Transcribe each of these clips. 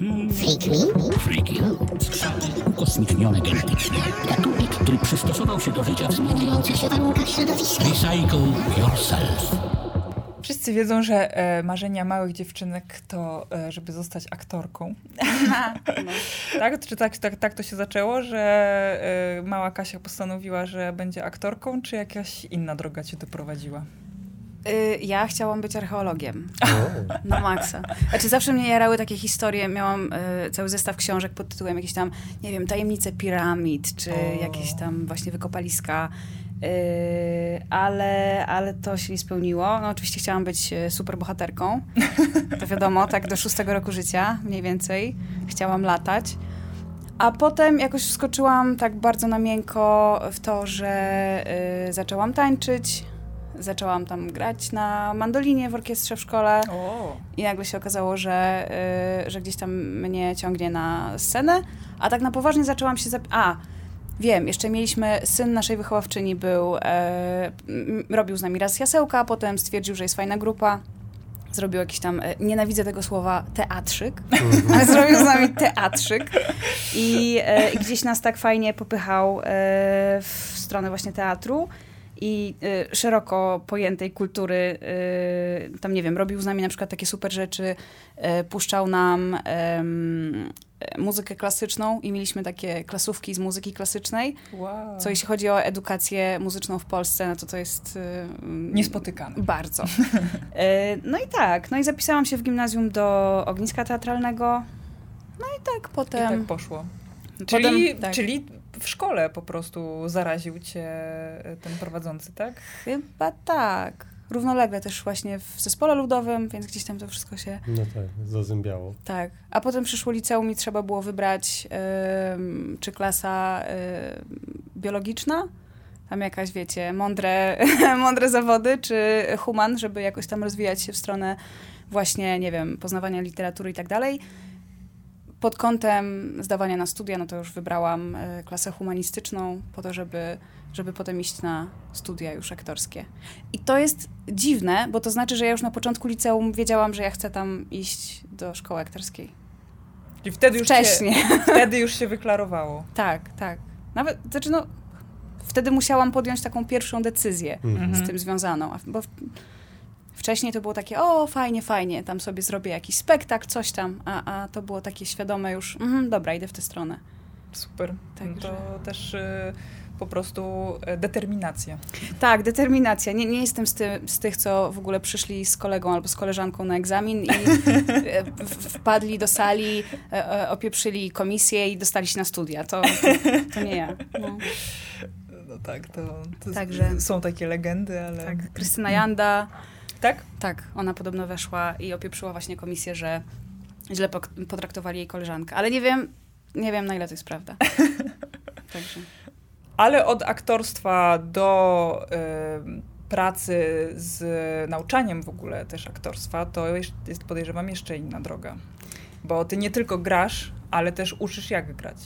Freak me? Freaky. Skrzaty ukosmicznione genetycznie. Gatunek, który przystosował się do życia w zmieniających się warunkach środowiska. Recycle yourself. Wszyscy wiedzą, że e, marzenia małych dziewczynek to, e, żeby zostać aktorką. tak? Czy tak, tak, tak to się zaczęło, że e, mała Kasia postanowiła, że będzie aktorką, czy jakaś inna droga cię doprowadziła? Y, ja chciałam być archeologiem. Na maksa. Znaczy zawsze mnie jarały takie historie. Miałam y, cały zestaw książek pod tytułem jakieś tam, nie wiem, tajemnice piramid, czy O. jakieś tam właśnie wykopaliska. Y, ale, ale to się nie spełniło. No oczywiście chciałam być y, superbohaterką. To wiadomo, tak do szóstego roku życia mniej więcej. Chciałam latać. A potem jakoś wskoczyłam tak bardzo na miękko w to, że y, zaczęłam tańczyć. Zaczęłam tam grać na mandolinie w orkiestrze w szkole. O, i nagle się okazało, że, y, że gdzieś tam mnie ciągnie na scenę, a tak na poważnie zaczęłam się... Zap- a, wiem, jeszcze mieliśmy, syn naszej wychowawczyni był, e, m, robił z nami raz jasełka, potem stwierdził, że jest fajna grupa, zrobił jakiś tam, e, nienawidzę tego słowa, teatrzyk, ale zrobił z nami teatrzyk. I e, gdzieś nas tak fajnie popychał e, w stronę właśnie teatru i y, szeroko pojętej kultury, y, tam nie wiem, robił z nami na przykład takie super rzeczy, y, puszczał nam muzykę klasyczną i mieliśmy takie klasówki z muzyki klasycznej, wow. co jeśli chodzi o edukację muzyczną w Polsce, no to to jest... y, Niespotykane. Bardzo. Y, no i tak, no i zapisałam się w gimnazjum do ogniska teatralnego, no i tak I potem... tak poszło. potem Czyli, tak. czyli w szkole po prostu zaraził cię ten prowadzący, tak? Chyba tak. Równolegle też właśnie w zespole ludowym, więc gdzieś tam to wszystko się... No tak, zazębiało. Tak. A potem przyszło liceum i trzeba było wybrać ym, czy klasa ym, biologiczna, tam jakaś, wiecie, mądre, mądre zawody, czy human, żeby jakoś tam rozwijać się w stronę właśnie, nie wiem, poznawania literatury i tak dalej. Pod kątem zdawania na studia, no to już wybrałam y, klasę humanistyczną po to, żeby, żeby potem iść na studia już aktorskie. I to jest dziwne, bo to znaczy, że ja już na początku liceum wiedziałam, że ja chcę tam iść do szkoły aktorskiej. I wtedy już Wcześniej. Się, wtedy już się wyklarowało. Tak, tak. Nawet, znaczy no, wtedy musiałam podjąć taką pierwszą decyzję Mhm. z tym związaną, bo w, wcześniej to było takie, o fajnie, fajnie, tam sobie zrobię jakiś spektakl, coś tam, a, a to było takie świadome już, mhm, dobra, idę w tę stronę. Super. Także- To też y, po prostu y, determinacja. Tak, determinacja. Nie, nie jestem z, ty, z tych, co w ogóle przyszli z kolegą albo z koleżanką na egzamin i e, wpadli do sali, e, e, opieprzyli komisję i dostali się na studia. To, to nie ja. No. No tak, to, to Także- są takie legendy, ale... Tak, Krystyna Janda, Tak? Tak, ona podobno weszła i opieprzyła właśnie komisję, że źle potraktowali jej koleżankę. Ale nie wiem, nie wiem na ile to jest prawda. Także. Ale od aktorstwa do y, pracy z nauczaniem w ogóle też aktorstwa, to jest, jest podejrzewam jeszcze inna droga. Bo ty nie tylko grasz, ale też uczysz jak grać.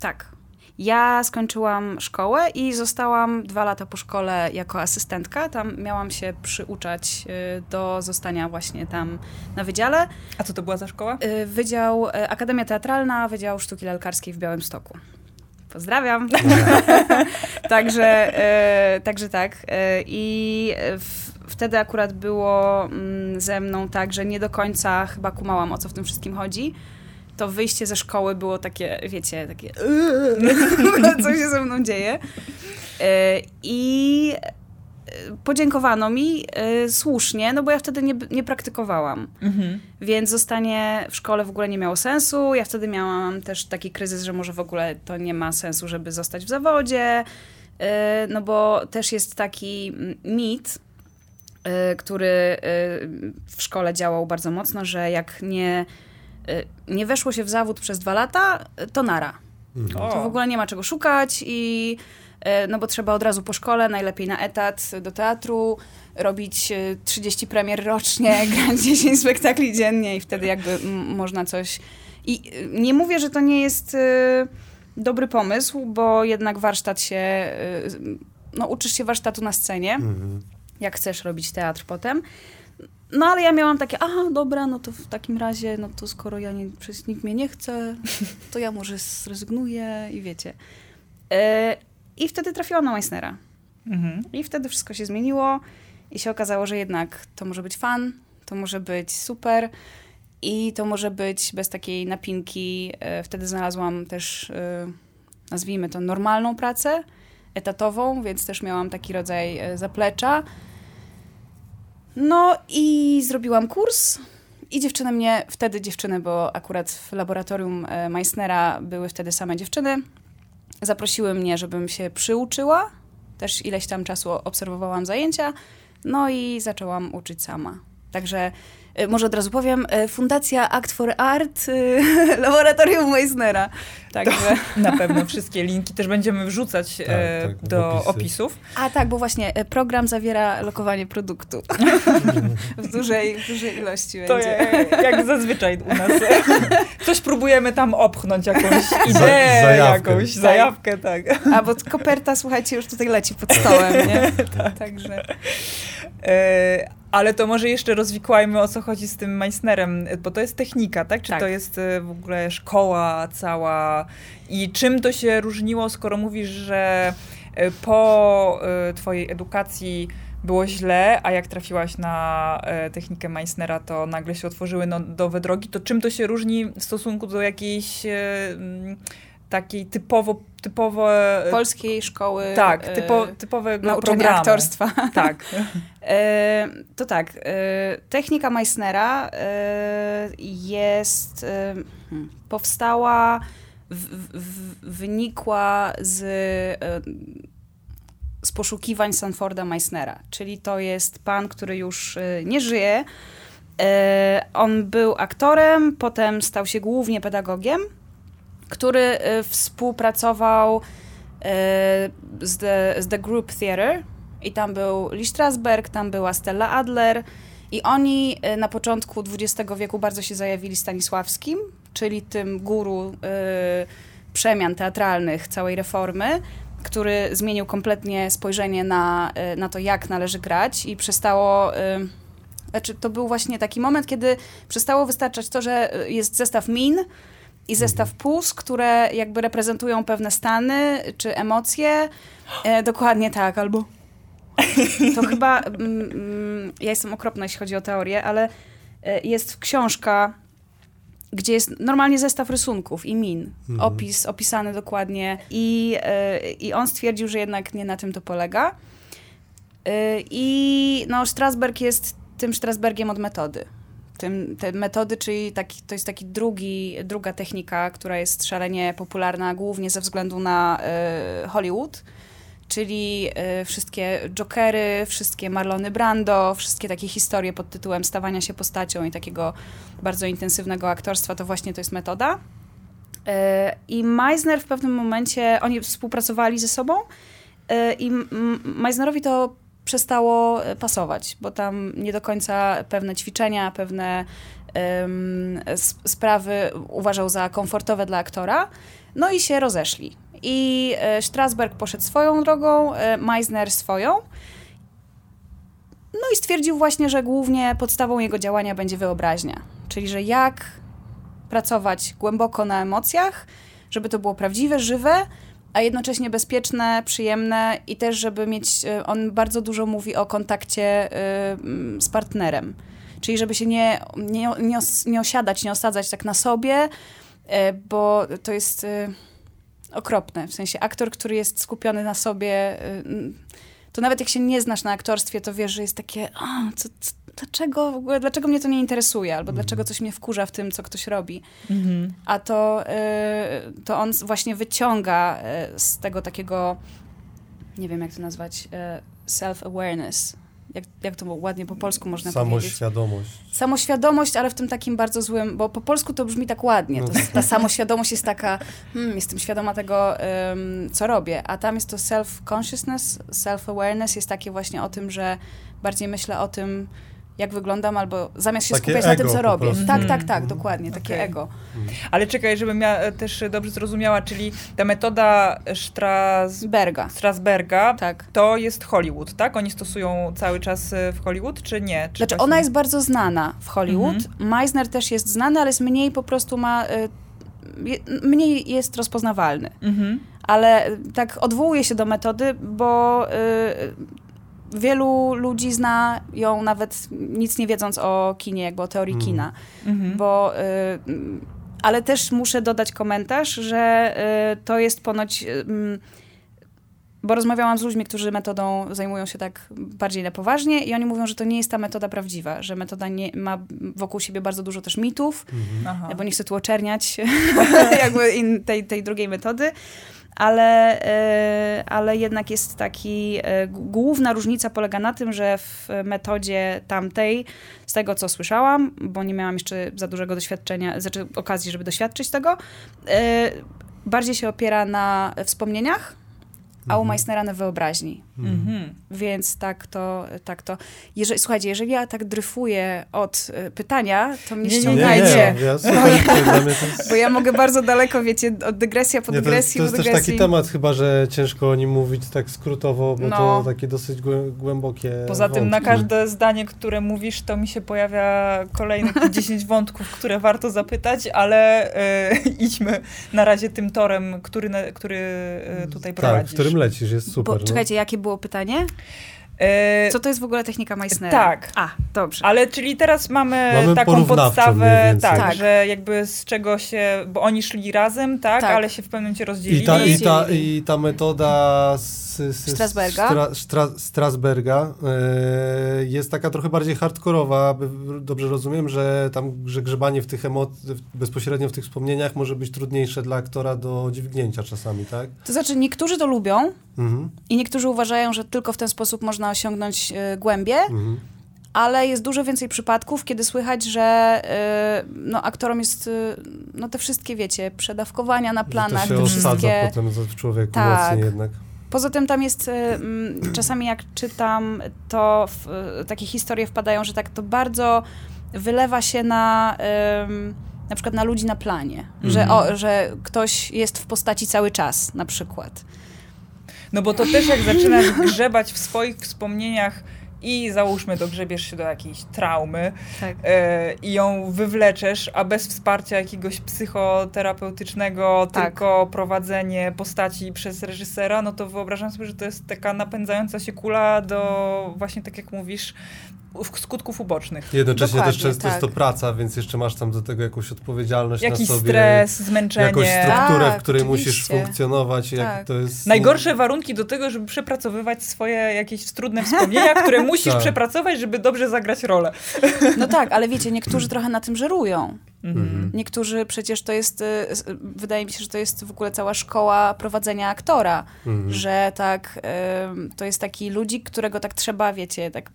Tak. Ja skończyłam szkołę i zostałam dwa lata po szkole jako asystentka. Tam miałam się przyuczać y, do zostania właśnie tam na wydziale. A co to była za szkoła? Y, Wydział y, Akademia Teatralna, Wydział Sztuki Lalkarskiej w Białymstoku. Pozdrawiam. także, także tak. I w, wtedy akurat było mm, ze mną tak, że nie do końca chyba kumałam, o co w tym wszystkim chodzi. To wyjście ze szkoły było takie, wiecie, takie co się ze mną dzieje. E, I e, podziękowano mi e, słusznie, no bo ja wtedy nie, nie praktykowałam. Mhm. Więc zostanie w szkole w ogóle nie miało sensu. Ja wtedy miałam też taki kryzys, że może w ogóle to nie ma sensu, żeby zostać w zawodzie. No bo też jest taki mit, który w szkole działał bardzo mocno, że jak nie, nie weszło się w zawód przez dwa lata, to nara. Mhm. To w ogóle nie ma czego szukać i e, no bo trzeba od razu po szkole, najlepiej na etat do teatru, robić e, 30 premier rocznie, grać 10 spektakli dziennie i wtedy jakby m, można coś... I nie mówię, że to nie jest dobry pomysł, bo jednak warsztat się... no uczysz się warsztatu na scenie, Mhm. jak chcesz robić teatr potem. No ale ja miałam takie, aha, dobra, no to w takim razie, no to skoro ja nie, przecież nikt mnie nie chce, to ja może zrezygnuję i wiecie. E, I wtedy trafiłam na Meissnera. Mhm. I wtedy wszystko się zmieniło i się okazało, że jednak to może być fan, to może być super i to może być bez takiej napinki. E, wtedy znalazłam też, e, nazwijmy to, normalną pracę etatową, więc też miałam taki rodzaj zaplecza. No i zrobiłam kurs. I dziewczyny mnie, wtedy dziewczyny, bo akurat w laboratorium Meissnera były wtedy same dziewczyny, zaprosiły mnie, żebym się przyuczyła. Też ileś tam czasu obserwowałam zajęcia. No i zaczęłam uczyć sama. Także może od razu powiem, y, Fundacja Act for Art, y, Laboratorium Meissnera. Także na pewno wszystkie linki też będziemy wrzucać tak, tak, do opisy. opisów. A tak, bo właśnie program zawiera lokowanie produktu w, dużej, w dużej ilości to będzie. Jak, jak zazwyczaj u nas. Coś próbujemy tam opchnąć, jakąś ideę, Za, zajawkę. jakąś tak. zajawkę, tak. A bo koperta, słuchajcie, już tutaj leci pod stołem, nie? tak. Także... Ale to może jeszcze rozwikłajmy, o co chodzi z tym Meissnerem, bo to jest technika, tak? Czy tak. to jest e, w ogóle szkoła cała i czym to się różniło, skoro mówisz, że e, po twojej edukacji było źle, a jak trafiłaś na technikę Meissnera, to nagle się otworzyły nowe drogi, to czym to się różni w stosunku do jakiejś takiej typowo, typowo... Polskiej szkoły Tak, e, typo, typowego programu. aktorstwa. Tak. e, to tak, e, technika Meissnera e, jest, e, hmm, powstała, w, w, wynikła z, e, z poszukiwań Sanforda Meissnera, czyli to jest pan, który już nie żyje, on był aktorem, potem stał się głównie pedagogiem, który y, współpracował y, z The, z The Group Theatre i tam był Lee Strasberg, tam była Stella Adler. I oni y, na początku XX wieku bardzo się zajawili Stanisławskim, czyli tym guru przemian teatralnych całej reformy, który zmienił kompletnie spojrzenie na, na to, jak należy grać. I przestało... Znaczy, to był właśnie taki moment, kiedy przestało wystarczać to, że jest zestaw min, i zestaw puls, które jakby reprezentują pewne stany czy emocje. E, dokładnie tak, albo. To chyba. Mm, mm, ja jestem okropna, jeśli chodzi o teorię, ale e, jest książka, gdzie jest normalnie zestaw rysunków i min, mhm. opis, opisany dokładnie. I, e, I on stwierdził, że jednak nie na tym to polega. E, I no, Strasberg jest tym Strasbergiem od metody tym, te metody, czyli taki, to jest taki drugi, druga technika, która jest szalenie popularna głównie ze względu na y, Hollywood, czyli y, wszystkie Jokery, wszystkie Marlony Brando, wszystkie takie historie pod tytułem stawania się postacią i takiego bardzo intensywnego aktorstwa, to właśnie to jest metoda. Y, I Meisner w pewnym momencie, oni współpracowali ze sobą i Meisnerowi to przestało e, pasować, bo tam nie do końca pewne ćwiczenia, pewne sprawy uważał za komfortowe dla aktora. No i się rozeszli. I e, Strasberg poszedł swoją drogą, e, Meisner swoją. No i stwierdził właśnie, że głównie podstawą jego działania będzie wyobraźnia. Czyli, że jak pracować głęboko na emocjach, żeby to było prawdziwe, żywe, a jednocześnie bezpieczne, przyjemne i też, żeby mieć, e, on bardzo dużo mówi o kontakcie e, z partnerem. Czyli żeby się nie, nie, nie, os, nie osiadać, nie osadzać tak na sobie, e, bo to jest okropne. W sensie aktor, który jest skupiony na sobie, to nawet jak się nie znasz na aktorstwie, to wiesz, że jest takie, o, co, co, dlaczego w ogóle, dlaczego mnie to nie interesuje, albo mm. dlaczego coś mnie wkurza w tym, co ktoś robi. -hmm. A to, y, to on właśnie wyciąga y, z tego takiego, nie wiem jak to nazwać, y, self-awareness. Jak, jak to ładnie po polsku można samoświadomość. powiedzieć? Samoświadomość. ale w tym takim bardzo złym, bo po polsku to brzmi tak ładnie. To, no. ta samoświadomość jest taka, hmm, jestem świadoma tego, um, co robię, a tam jest to self-consciousness, self-awareness jest takie właśnie o tym, że bardziej myślę o tym, jak wyglądam, albo zamiast się Takie skupiać na tym, co robię. prostu. Tak, tak, Mhm. tak, dokładnie, takie Okej. ego. Ale czekaj, żebym ja e, też dobrze zrozumiała, czyli ta metoda Stras... Berga. Strasberga Tak. to jest Hollywood, tak? Oni stosują cały czas e, w Hollywood, czy nie? Czy Znaczy, właśnie- ona jest bardzo znana w Hollywood. Meisner też jest znany, ale jest mniej po prostu ma. y, je- mniej jest rozpoznawalny. Mhm. Ale tak odwołuje się do metody, bo y, wielu ludzi zna ją nawet nic nie wiedząc o kinie, jakby o teorii Mm. kina. Mhm. Bo. Y, mm, ale też muszę dodać komentarz, że y, to jest ponoć. y, mm, bo rozmawiałam z ludźmi, którzy metodą zajmują się tak bardziej na poważnie i oni mówią, że to nie jest ta metoda prawdziwa, że metoda nie, ma wokół siebie bardzo dużo też mitów, Aha. bo nie chcę tu oczerniać jakby in, tej, tej drugiej metody, ale, e, ale jednak jest taki, g- główna różnica polega na tym, że w metodzie tamtej, z tego co słyszałam, bo nie miałam jeszcze za dużego doświadczenia, znaczy okazji, żeby doświadczyć tego, e, bardziej się opiera na wspomnieniach, a u Mhm. Meissnera na wyobraźni. Mhm. Więc tak to, tak to. Jeżeli, słuchajcie, jeżeli ja tak dryfuję od y, pytania, to mnie Nie, nie, Nie, nie, ściągajcie. ja słucham, jest... Bo ja mogę bardzo daleko, wiecie, od dygresja po Nie, to, dygresji to jest też dygresji. taki temat chyba, że ciężko o nim mówić tak skrótowo, bo No. to takie dosyć głę- głębokie Poza tym na wątki. każde zdanie, które mówisz, to mi się pojawia kolejnych 10 wątków, które warto zapytać, ale e, idźmy na razie tym torem, który, na, który e, tutaj Tak, prowadzisz. w którym lecisz, jest super. Bo, no. czekajcie, jakie było pytanie? E, Co to jest w ogóle technika Meissnera? Tak. A, dobrze. Ale czyli teraz mamy, Mamy taką podstawę, tak, Tak. że jakby z czego się, bo oni szli razem, tak, Tak. ale się w pewnym momencie rozdzielili. I ta, i, ta. I ta metoda z, z, Strasberga? Stra, Stra, Strasberga e, jest taka trochę bardziej hardkorowa. Dobrze rozumiem, że tam że grzebanie w tych emocjach, bezpośrednio w tych wspomnieniach może być trudniejsze dla aktora do dźwignięcia czasami, tak? To znaczy, niektórzy to lubią Mhm, i niektórzy uważają, że tylko w ten sposób można osiągnąć y, głębię, mhm. ale jest dużo więcej przypadków, kiedy słychać, że y, no, aktorom jest, y, no te wszystkie, wiecie, przedawkowania na Że planach, to się te wszystkie... potem w człowieku Tak. mocniej jednak. Poza tym tam jest, czasami jak czytam, to w takie historie wpadają, że tak to bardzo wylewa się na na przykład na ludzi na planie, że, Mhm. o, że ktoś jest w postaci cały czas na przykład. No bo to też jak zaczynasz grzebać w swoich wspomnieniach i załóżmy dogrzebiesz się do jakiejś traumy Tak. e, i ją wywleczesz, a bez wsparcia jakiegoś psychoterapeutycznego, Tak. tylko prowadzenie postaci przez reżysera, no to wyobrażam sobie, że to jest taka napędzająca się kula do właśnie tak jak mówisz, skutków ubocznych. Jednocześnie Dokładnie, też często tak. jest to praca, więc jeszcze masz tam do tego jakąś odpowiedzialność Jakiś na sobie. stres, zmęczenie. Jakąś strukturę, Tak, w której musisz oczywiście. funkcjonować. Jak Tak. to jest, Najgorsze warunki do tego, żeby przepracowywać swoje jakieś trudne wspomnienia, które musisz Tak. przepracować, żeby dobrze zagrać rolę. No tak, ale wiecie, niektórzy trochę na tym żerują. Mhm. Niektórzy przecież to jest, y, wydaje mi się, że to jest w ogóle cała szkoła prowadzenia aktora, Mhm. że tak, to jest taki ludzik, którego tak trzeba, wiecie, tak,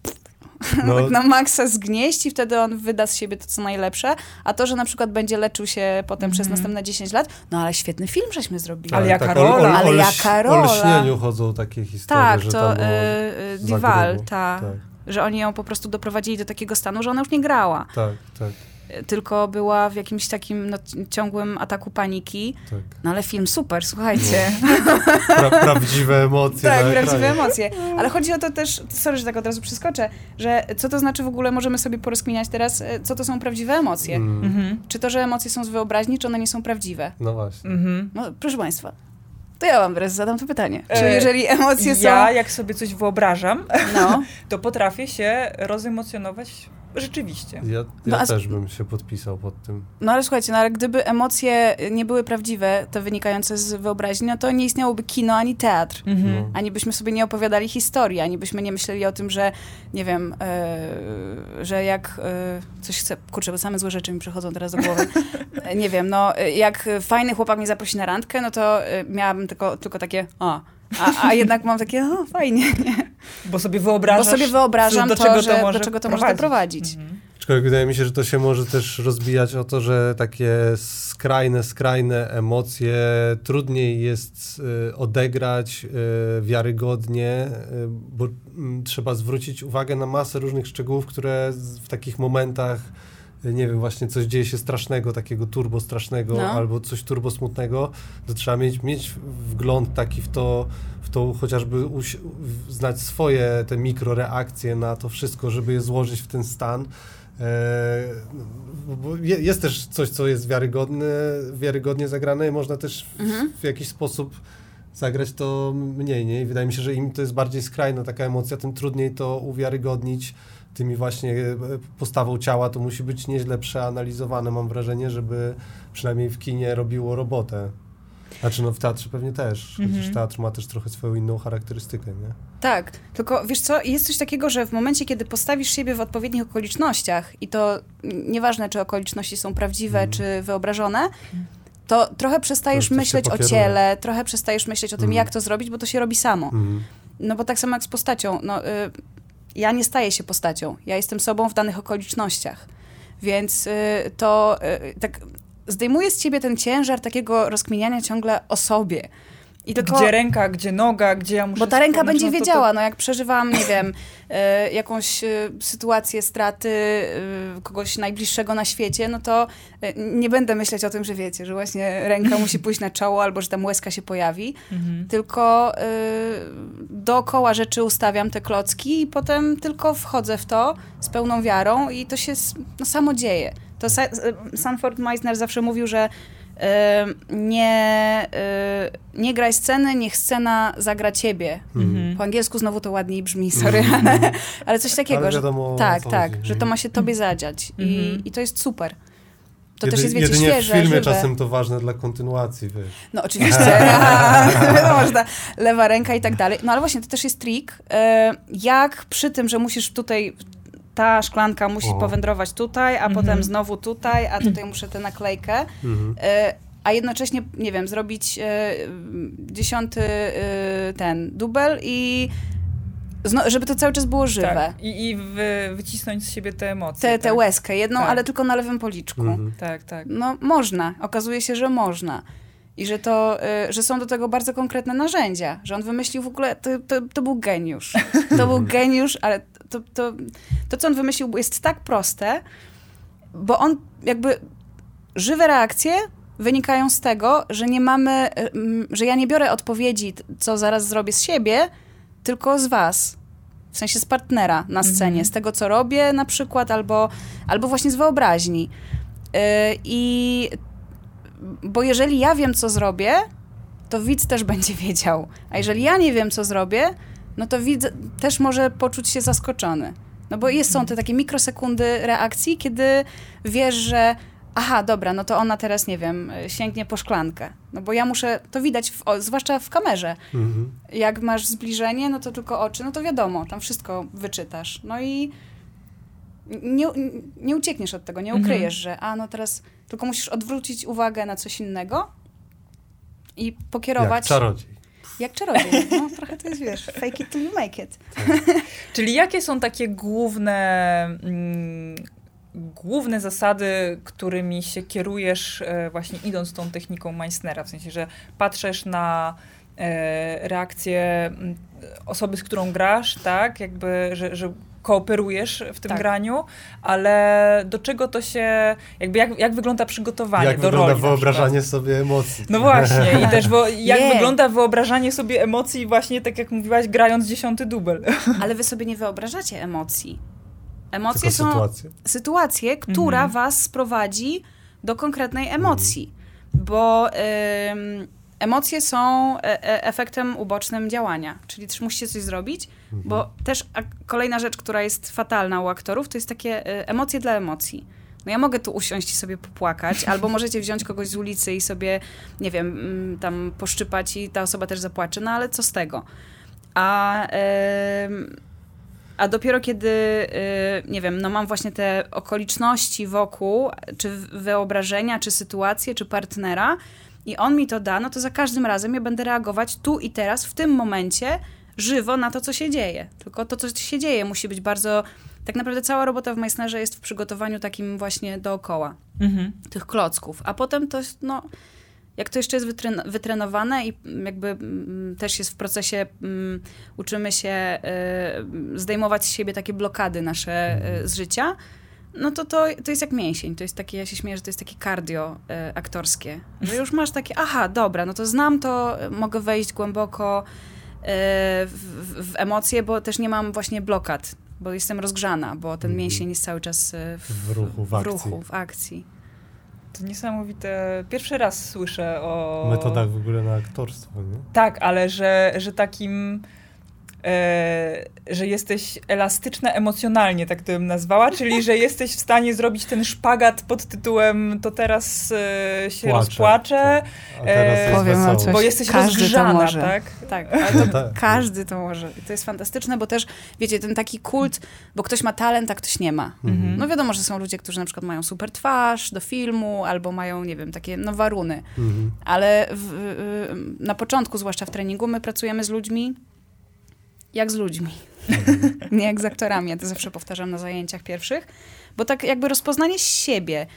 No, tak na maksa zgnieść i wtedy on wyda z siebie to, co najlepsze, a to, że na przykład będzie leczył się potem przez następne 10 lat, no ale świetny film żeśmy zrobili. Ale jaka tak, rola, O, o, ale jaka O rola. lśnieniu chodzą takie historie, Tak, że to y, Dival, ta, Tak, że oni ją po prostu doprowadzili do takiego stanu, że ona już nie grała, tak, tak, tylko była w jakimś takim no, ciągłym ataku paniki. tak. No ale film super, słuchajcie. Pra, prawdziwe emocje tak, prawdziwe ekranie. emocje. Ale chodzi o to też, sorry, że tak od razu przeskoczę, że co to znaczy w ogóle, możemy sobie porozkminiać teraz, e, co to są prawdziwe emocje. Mm, Mhm. Czy to, że emocje są z wyobraźni, czy one nie są prawdziwe? No właśnie. Mhm. No, proszę Państwa, to ja wam teraz zadam to pytanie. Czy E, jeżeli emocje Ja, są... jak sobie coś wyobrażam, No, to potrafię się rozemocjonować rzeczywiście. Ja, ja No, a też bym się podpisał pod tym. no ale słuchajcie, no ale gdyby emocje nie były prawdziwe, te wynikające z wyobraźni, no to nie istniałoby kino ani teatr. Mhm. No. Ani byśmy sobie nie opowiadali historii, ani byśmy nie myśleli o tym, że nie wiem, e, że jak e, coś chce, kurczę, bo same złe rzeczy mi przychodzą teraz do głowy. E, nie wiem, no jak fajny chłopak mnie zaprosi na randkę, no to miałabym tylko, tylko takie, a, a, a jednak mam takie, o fajnie, nie? Bo sobie wyobrażasz, Bo sobie wyobrażam do to, czego że może do czego to może doprowadzić. Mhm. Aczkolwiek wydaje mi się, że to się może też rozbijać o to, że takie skrajne, skrajne emocje trudniej jest y, odegrać y, wiarygodnie, y, bo mm, trzeba zwrócić uwagę na masę różnych szczegółów, które w takich momentach nie wiem, właśnie coś dzieje się strasznego, takiego turbo strasznego, no. albo coś turbo smutnego, to trzeba mieć, mieć wgląd taki w to, w to chociażby znać swoje te mikroreakcje na to wszystko, żeby je złożyć w ten stan. E, jest też coś, co jest wiarygodne, wiarygodnie zagrane i można też w, mhm. w jakiś sposób zagrać to mniej, nie? I wydaje mi się, że im to jest bardziej skrajna taka emocja, tym trudniej to uwiarygodnić tymi właśnie e, postawą ciała, to musi być nieźle przeanalizowane, mam wrażenie, żeby przynajmniej w kinie robiło robotę. Znaczy no w teatrze pewnie też, mm -hmm. teatr ma też trochę swoją inną charakterystykę, nie? Tak, tylko wiesz co, jest coś takiego, że w momencie, kiedy postawisz siebie w odpowiednich okolicznościach i to nieważne, czy okoliczności są prawdziwe, mm. czy wyobrażone, to trochę przestajesz to myśleć o ciele, trochę przestajesz myśleć o tym, mm. jak to zrobić, bo to się robi samo. No bo tak samo jak z postacią, no... Y ja nie staję się postacią. Ja jestem sobą w danych okolicznościach. Więc y, to y, tak zdejmuje z ciebie ten ciężar takiego rozkminiania ciągle o sobie. I tylko, gdzie ręka, gdzie noga, gdzie ja muszę... Bo ta ręka będzie no wiedziała, to... no jak przeżywam, nie wiem, e, jakąś e, sytuację straty e, kogoś najbliższego na świecie, no to nie będę myśleć o tym, że wiecie, że właśnie ręka musi pójść na czoło albo że tam łezka się pojawi, mhm. tylko dookoła rzeczy ustawiam te klocki i potem tylko wchodzę w to z pełną wiarą i to się no, samo dzieje. To Sa Sanford Meisner zawsze mówił, że nie, y, nie graj sceny, niech scena zagra ciebie. Mhm. Po angielsku znowu to ładniej brzmi, sorry, mhm. ale, ale coś takiego, ale wiadomo, że tak, tak, że to ma się tobie zadziać i, mhm. i to jest super. To Jedy, też jest, wiecie, świeże, w filmie żywe. czasem to ważne dla kontynuacji, wiesz. No oczywiście, można, lewa ręka i tak dalej. No ale właśnie, to też jest trik, e, jak przy tym, że musisz tutaj ta szklanka musi o. powędrować tutaj, a potem mhm. znowu tutaj, a tutaj muszę tę naklejkę. Mhm. Y, a jednocześnie, nie wiem, zrobić y, dziesiąty y, ten dubel i żeby to cały czas było żywe. Tak. I, i wy, wycisnąć z siebie te emocje. Te, tak? łezkę, jedną, tak. ale tylko na lewym policzku. Mhm. Tak, tak. No można, okazuje się, że można. I że, to, y, że są do tego bardzo konkretne narzędzia. Że on wymyślił w ogóle, to, to, to był geniusz. To był geniusz, ale to, to, to, co on wymyślił, jest tak proste, bo on jakby żywe reakcje wynikają z tego, że nie mamy, y, że ja nie biorę odpowiedzi, co zaraz zrobię z siebie, tylko z was. W sensie z partnera na scenie, mhm. z tego, co robię na przykład, albo, albo właśnie z wyobraźni. Yy, I bo jeżeli ja wiem, co zrobię, to widz też będzie wiedział. A jeżeli ja nie wiem, co zrobię, no to widz też może poczuć się zaskoczony. No bo jest, są te takie mikrosekundy reakcji, kiedy wiesz, że aha, dobra, no to ona teraz, nie wiem, sięgnie po szklankę. No bo ja muszę, to widać, w, o, zwłaszcza w kamerze. Mhm. Jak masz zbliżenie, no to tylko oczy, no to wiadomo, tam wszystko wyczytasz. No i nie, nie uciekniesz od tego, nie mhm. ukryjesz, mhm. że a, no teraz tylko musisz odwrócić uwagę na coś innego i pokierować... Jak czarodziej. Jak czarodziej. No, trochę to jest, wiesz, fake it till you make it. Tak. Czyli jakie są takie główne, mm, główne zasady, którymi się kierujesz e, właśnie idąc tą techniką Meissnera? W sensie, że patrzysz na e, reakcję mm, osoby, z którą grasz, tak? Jakby, że, że kooperujesz w tym tak. graniu, ale do czego to się, jakby jak, jak wygląda przygotowanie jak do roli? Jak wygląda wyobrażanie sobie emocji. No właśnie i też wo, jak nie. wygląda wyobrażanie sobie emocji właśnie tak jak mówiłaś, grając dziesiąty dubel. Ale wy sobie nie wyobrażacie emocji. Emocje Tylko są sytuacje, sytuacje która mhm. was sprowadzi do konkretnej emocji, mhm. bo... Ym, Emocje są e, e, efektem ubocznym działania, czyli też musicie coś zrobić, mhm. bo też kolejna rzecz, która jest fatalna u aktorów, to jest takie e, emocje dla emocji. No ja mogę tu usiąść i sobie popłakać, albo możecie wziąć kogoś z ulicy i sobie, nie wiem, mm, tam poszczypać i ta osoba też zapłacze, no ale co z tego? A, a dopiero kiedy, nie wiem, no mam właśnie te okoliczności wokół, czy wyobrażenia, czy sytuację, czy partnera, i on mi to da, no to za każdym razem ja będę reagować tu i teraz, w tym momencie, żywo na to, co się dzieje. Tylko to, co się dzieje, musi być bardzo tak naprawdę cała robota w Meissnerze jest w przygotowaniu takim właśnie dookoła Mhm. tych klocków, a potem to no, jak to jeszcze jest wytren- wytrenowane i jakby mm, też jest w procesie, mm, uczymy się y, zdejmować z siebie takie blokady nasze y, z życia, no to, to to jest jak mięsień. To jest takie, ja się śmieję, że to jest takie cardio y, aktorskie. Że już masz takie, aha, dobra, no to znam to, mogę wejść głęboko y, w, w, emocje, bo też nie mam właśnie blokad, bo jestem rozgrzana, bo ten Mhm. mięsień jest cały czas y, w, W ruchu, w w akcji. ruchu, w akcji. To niesamowite. Pierwszy raz słyszę o... Metodach w ogóle na aktorstwo, nie? Tak, ale że, że takim... E, że jesteś elastyczna emocjonalnie, tak to bym nazwała, czyli że jesteś w stanie zrobić ten szpagat pod tytułem to teraz e, się Płaczę. rozpłaczę, A teraz E, jest bo jesteś Każdy to rozgrzana, może. tak? Tak, ale to Tak. każdy to może. I to jest fantastyczne, bo też, wiecie, ten taki kult, bo ktoś ma talent, a ktoś nie ma. Mhm. No wiadomo, że są ludzie, którzy na przykład mają super twarz do filmu, albo mają, nie wiem, takie no waruny. Mhm. Ale w, na początku, zwłaszcza w treningu, my pracujemy z ludźmi jak z ludźmi. nie jak z aktorami. Ja to zawsze powtarzam na zajęciach pierwszych. Bo tak jakby rozpoznanie siebie,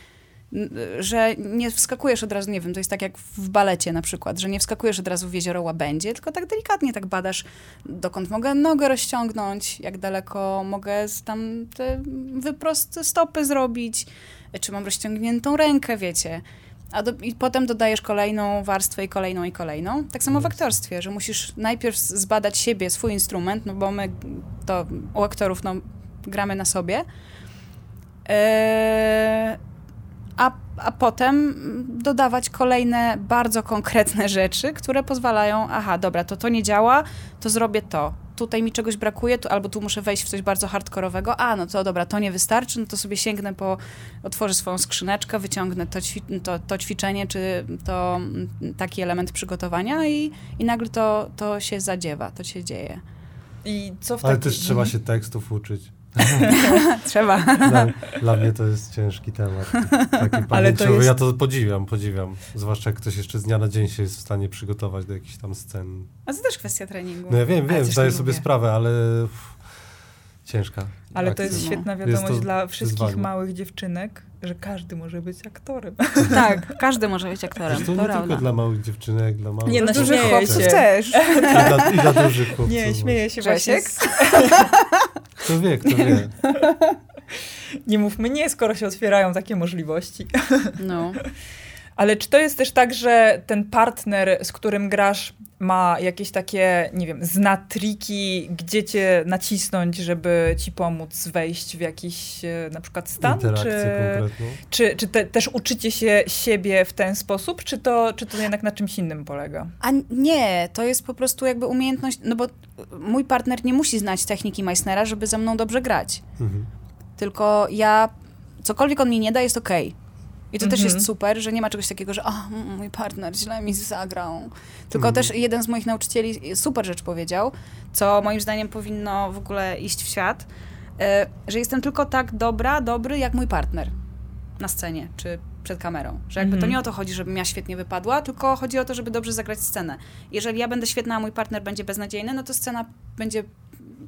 że nie wskakujesz od razu, nie wiem, to jest tak jak w balecie na przykład, że nie wskakujesz od razu w jezioro łabędzie, tylko tak delikatnie tak badasz, dokąd mogę nogę rozciągnąć, jak daleko mogę tam te wyprost stopy zrobić, czy mam rozciągniętą rękę, wiecie. A do, I potem dodajesz kolejną warstwę i kolejną i kolejną. Tak samo w aktorstwie, że musisz najpierw zbadać siebie, swój instrument, no bo my to u aktorów no, gramy na sobie. Eee, a, a potem dodawać kolejne bardzo konkretne rzeczy, które pozwalają, aha, dobra, to to nie działa, to zrobię to. Tutaj mi czegoś brakuje, tu, albo tu muszę wejść w coś bardzo hardkorowego. A, no to dobra, to nie wystarczy, no to sobie sięgnę po, otworzę swoją skrzyneczkę, wyciągnę to, ćwi- to, to ćwiczenie, czy to mm, taki element przygotowania i, i nagle to, to się zadziewa, to się dzieje. I co w Ale taki- też trzeba się tekstów uczyć. Trzeba. Dla, dla mnie to jest ciężki temat. Taki Ale to pamięciowy. jest- Ja to podziwiam, podziwiam. Zwłaszcza jak ktoś jeszcze z dnia na dzień się jest w stanie przygotować do jakichś tam scen. A to też kwestia treningu. No ja wiem, wiem, zdaję sobie lubię. sprawę, ale uff, ciężka. Ale to jest akcja. świetna Jest wiadomość to dla wszystkich małych dziewczynek, że każdy może być aktorem. Tak, każdy może być aktorem, Zresztą to nie prawda. tylko dla małych dziewczynek, dla małych Nie, no, dużych chłopców się. też. I dla, I dla dużych chłopców. Nie, śmieję się właśnie. Grzesiek? z- Kto wie, kto wie. Nie mówmy nie, skoro się otwierają takie możliwości. No. Ale czy to jest też tak, że ten partner, z którym grasz, ma jakieś takie, nie wiem, zna triki, gdzie cię nacisnąć, żeby ci pomóc wejść w jakiś e, na przykład stan? Interakcję Czy, konkretną. czy, czy te, też uczycie się siebie w ten sposób, czy to, czy to jednak na czymś innym polega? A nie, to jest po prostu jakby umiejętność, no bo mój partner nie musi znać techniki Meissnera, żeby ze mną dobrze grać. Mhm. Tylko ja, cokolwiek on mi nie da, jest okej. I to też Mhm. jest super, że nie ma czegoś takiego, że mm, mój partner źle mi zagrał. Tylko Mhm. też jeden z moich nauczycieli super rzecz powiedział, co moim zdaniem powinno w ogóle iść w świat, e, że jestem tylko tak dobra, dobry jak mój partner na scenie czy przed kamerą. Że jakby to Mhm. nie o to chodzi, żebym ja świetnie wypadła, tylko chodzi o to, żeby dobrze zagrać scenę. Jeżeli ja będę świetna, a mój partner będzie beznadziejny, no to scena będzie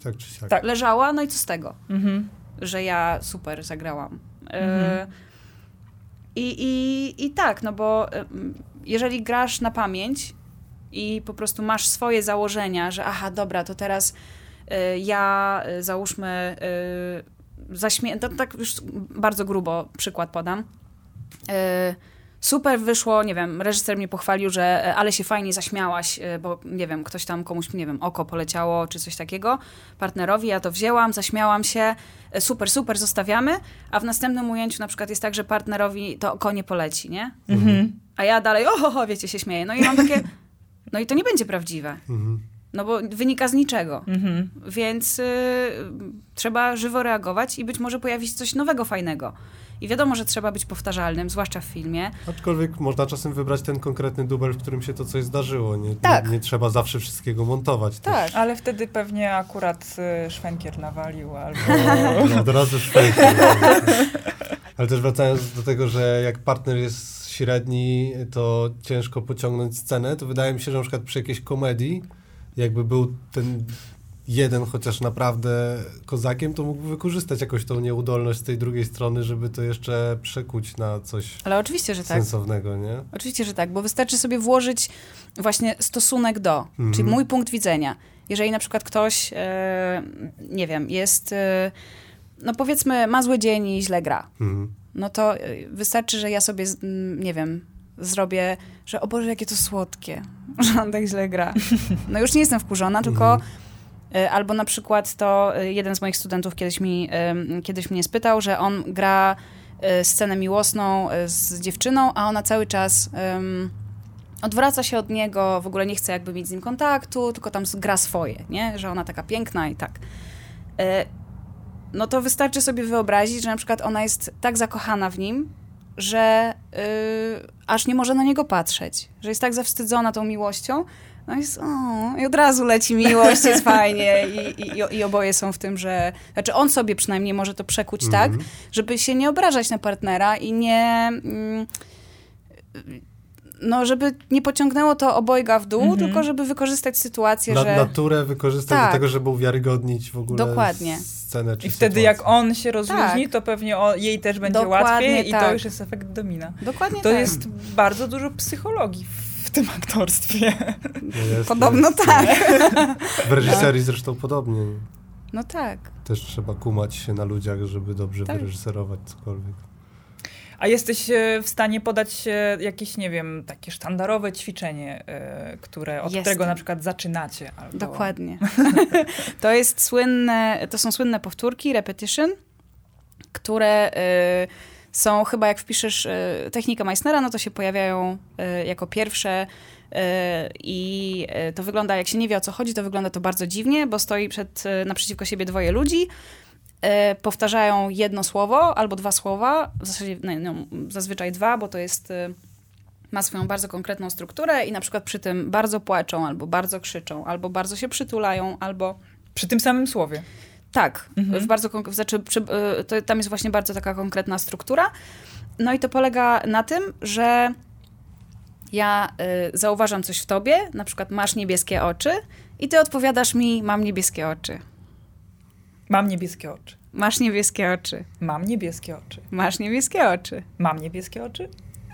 Tak czy siak. Tak. leżała, no i co z tego? Mhm. że ja super zagrałam. E, Mhm. I, i, I tak, no bo jeżeli grasz na pamięć i po prostu masz swoje założenia, że aha, dobra, to teraz e, ja e, załóżmy e, zaśmie... To, tak już bardzo grubo przykład podam. Super wyszło, nie wiem, reżyser mnie pochwalił, że e, ale się fajnie zaśmiałaś, e, bo nie wiem, ktoś tam komuś, nie wiem, oko poleciało czy coś takiego. Partnerowi ja to wzięłam, zaśmiałam się, e, super, super, zostawiamy, a w następnym ujęciu na przykład jest tak, że partnerowi to oko nie poleci, nie? Mhm. A ja dalej, oho, wiecie, się śmieję. No i mam takie, no i to nie będzie prawdziwe, Mhm. no bo wynika z niczego. Mhm. Więc y, trzeba żywo reagować i być może pojawić coś nowego, fajnego. I wiadomo, że trzeba być powtarzalnym, zwłaszcza w filmie. Aczkolwiek można czasem wybrać ten konkretny dubel, w którym się to coś zdarzyło. Nie, Tak. nie, nie trzeba zawsze wszystkiego montować. Tak. Ale wtedy pewnie akurat y, szwenkier nawalił albo... Też. No, od razu szwejki. Ale też wracając do tego, że jak partner jest średni, to ciężko pociągnąć scenę, to wydaje mi się, że na przykład przy jakiejś komedii, jakby był ten jeden chociaż naprawdę kozakiem, to mógłby wykorzystać jakoś tą nieudolność z tej drugiej strony, żeby to jeszcze przekuć na coś Ale oczywiście, że tak. sensownego, nie? Oczywiście, że tak, bo wystarczy sobie włożyć właśnie stosunek do, Mhm. czyli mój punkt widzenia. Jeżeli na przykład ktoś, e, nie wiem, jest, e, no powiedzmy, ma zły dzień i źle gra, Mhm. no to e, wystarczy, że ja sobie, nie wiem, zrobię, że o Boże, jakie to słodkie, że on tak źle gra. No już nie jestem wkurzona, tylko Mhm. E, albo na przykład to e, jeden z moich studentów kiedyś, mi, em, kiedyś mnie spytał, że on gra e, scenę miłosną e, z dziewczyną, a ona cały czas em, odwraca się od niego, w ogóle nie chce jakby mieć z nim kontaktu, tylko tam gra swoje, nie? Że ona taka piękna i tak. E, no to wystarczy sobie wyobrazić, że na przykład ona jest tak zakochana w nim, że y, aż nie może na niego patrzeć, że jest tak zawstydzona tą miłością, no jest, o, i od razu leci miłość, jest fajnie i, i, i oboje są w tym, że, znaczy on sobie przynajmniej może to przekuć tak, Mhm. żeby się nie obrażać na partnera i nie, mm, no żeby nie pociągnęło to obojga w dół, Mhm. tylko żeby wykorzystać sytuację, Na, że... Naturę wykorzystać Tak. do tego, żeby uwiarygodnić w ogóle Dokładnie. scenę czy I wtedy sytuację. jak on się rozluźni, Tak. to pewnie o, jej też będzie Dokładnie łatwiej i to tak. już jest efekt domina. Dokładnie To tak. jest bardzo dużo psychologii w tym aktorstwie. No jest, Podobno jest. tak. W reżyserii zresztą podobnie. No tak. Też trzeba kumać się na ludziach, żeby dobrze Tak. wyreżyserować cokolwiek. A jesteś e, w stanie podać e, jakieś, nie wiem, takie sztandarowe ćwiczenie, e, które, od Jestem. którego na przykład zaczynacie? Albo... Dokładnie. to jest słynne, to są słynne powtórki, repetition, które y, są chyba jak wpiszesz y, technikę Meissnera, no to się pojawiają y, jako pierwsze y, i to wygląda, jak się nie wie o co chodzi, to wygląda to bardzo dziwnie, bo stoi przed, naprzeciwko siebie dwoje ludzi, powtarzają jedno słowo albo dwa słowa, w zasadzie no, no, zazwyczaj dwa, bo to jest... Ma swoją bardzo konkretną strukturę i na przykład przy tym bardzo płaczą, albo bardzo krzyczą, albo bardzo się przytulają, albo Przy tym samym słowie. Tak, Mhm. w bardzo znaczy, przy, y, to, tam jest właśnie bardzo taka konkretna struktura. No i to polega na tym, że ja y, zauważam coś w tobie, na przykład masz niebieskie oczy i ty odpowiadasz mi, mam niebieskie oczy. Mam niebieskie oczy. Masz niebieskie oczy. Mam niebieskie oczy. Masz niebieskie oczy. Mam niebieskie oczy?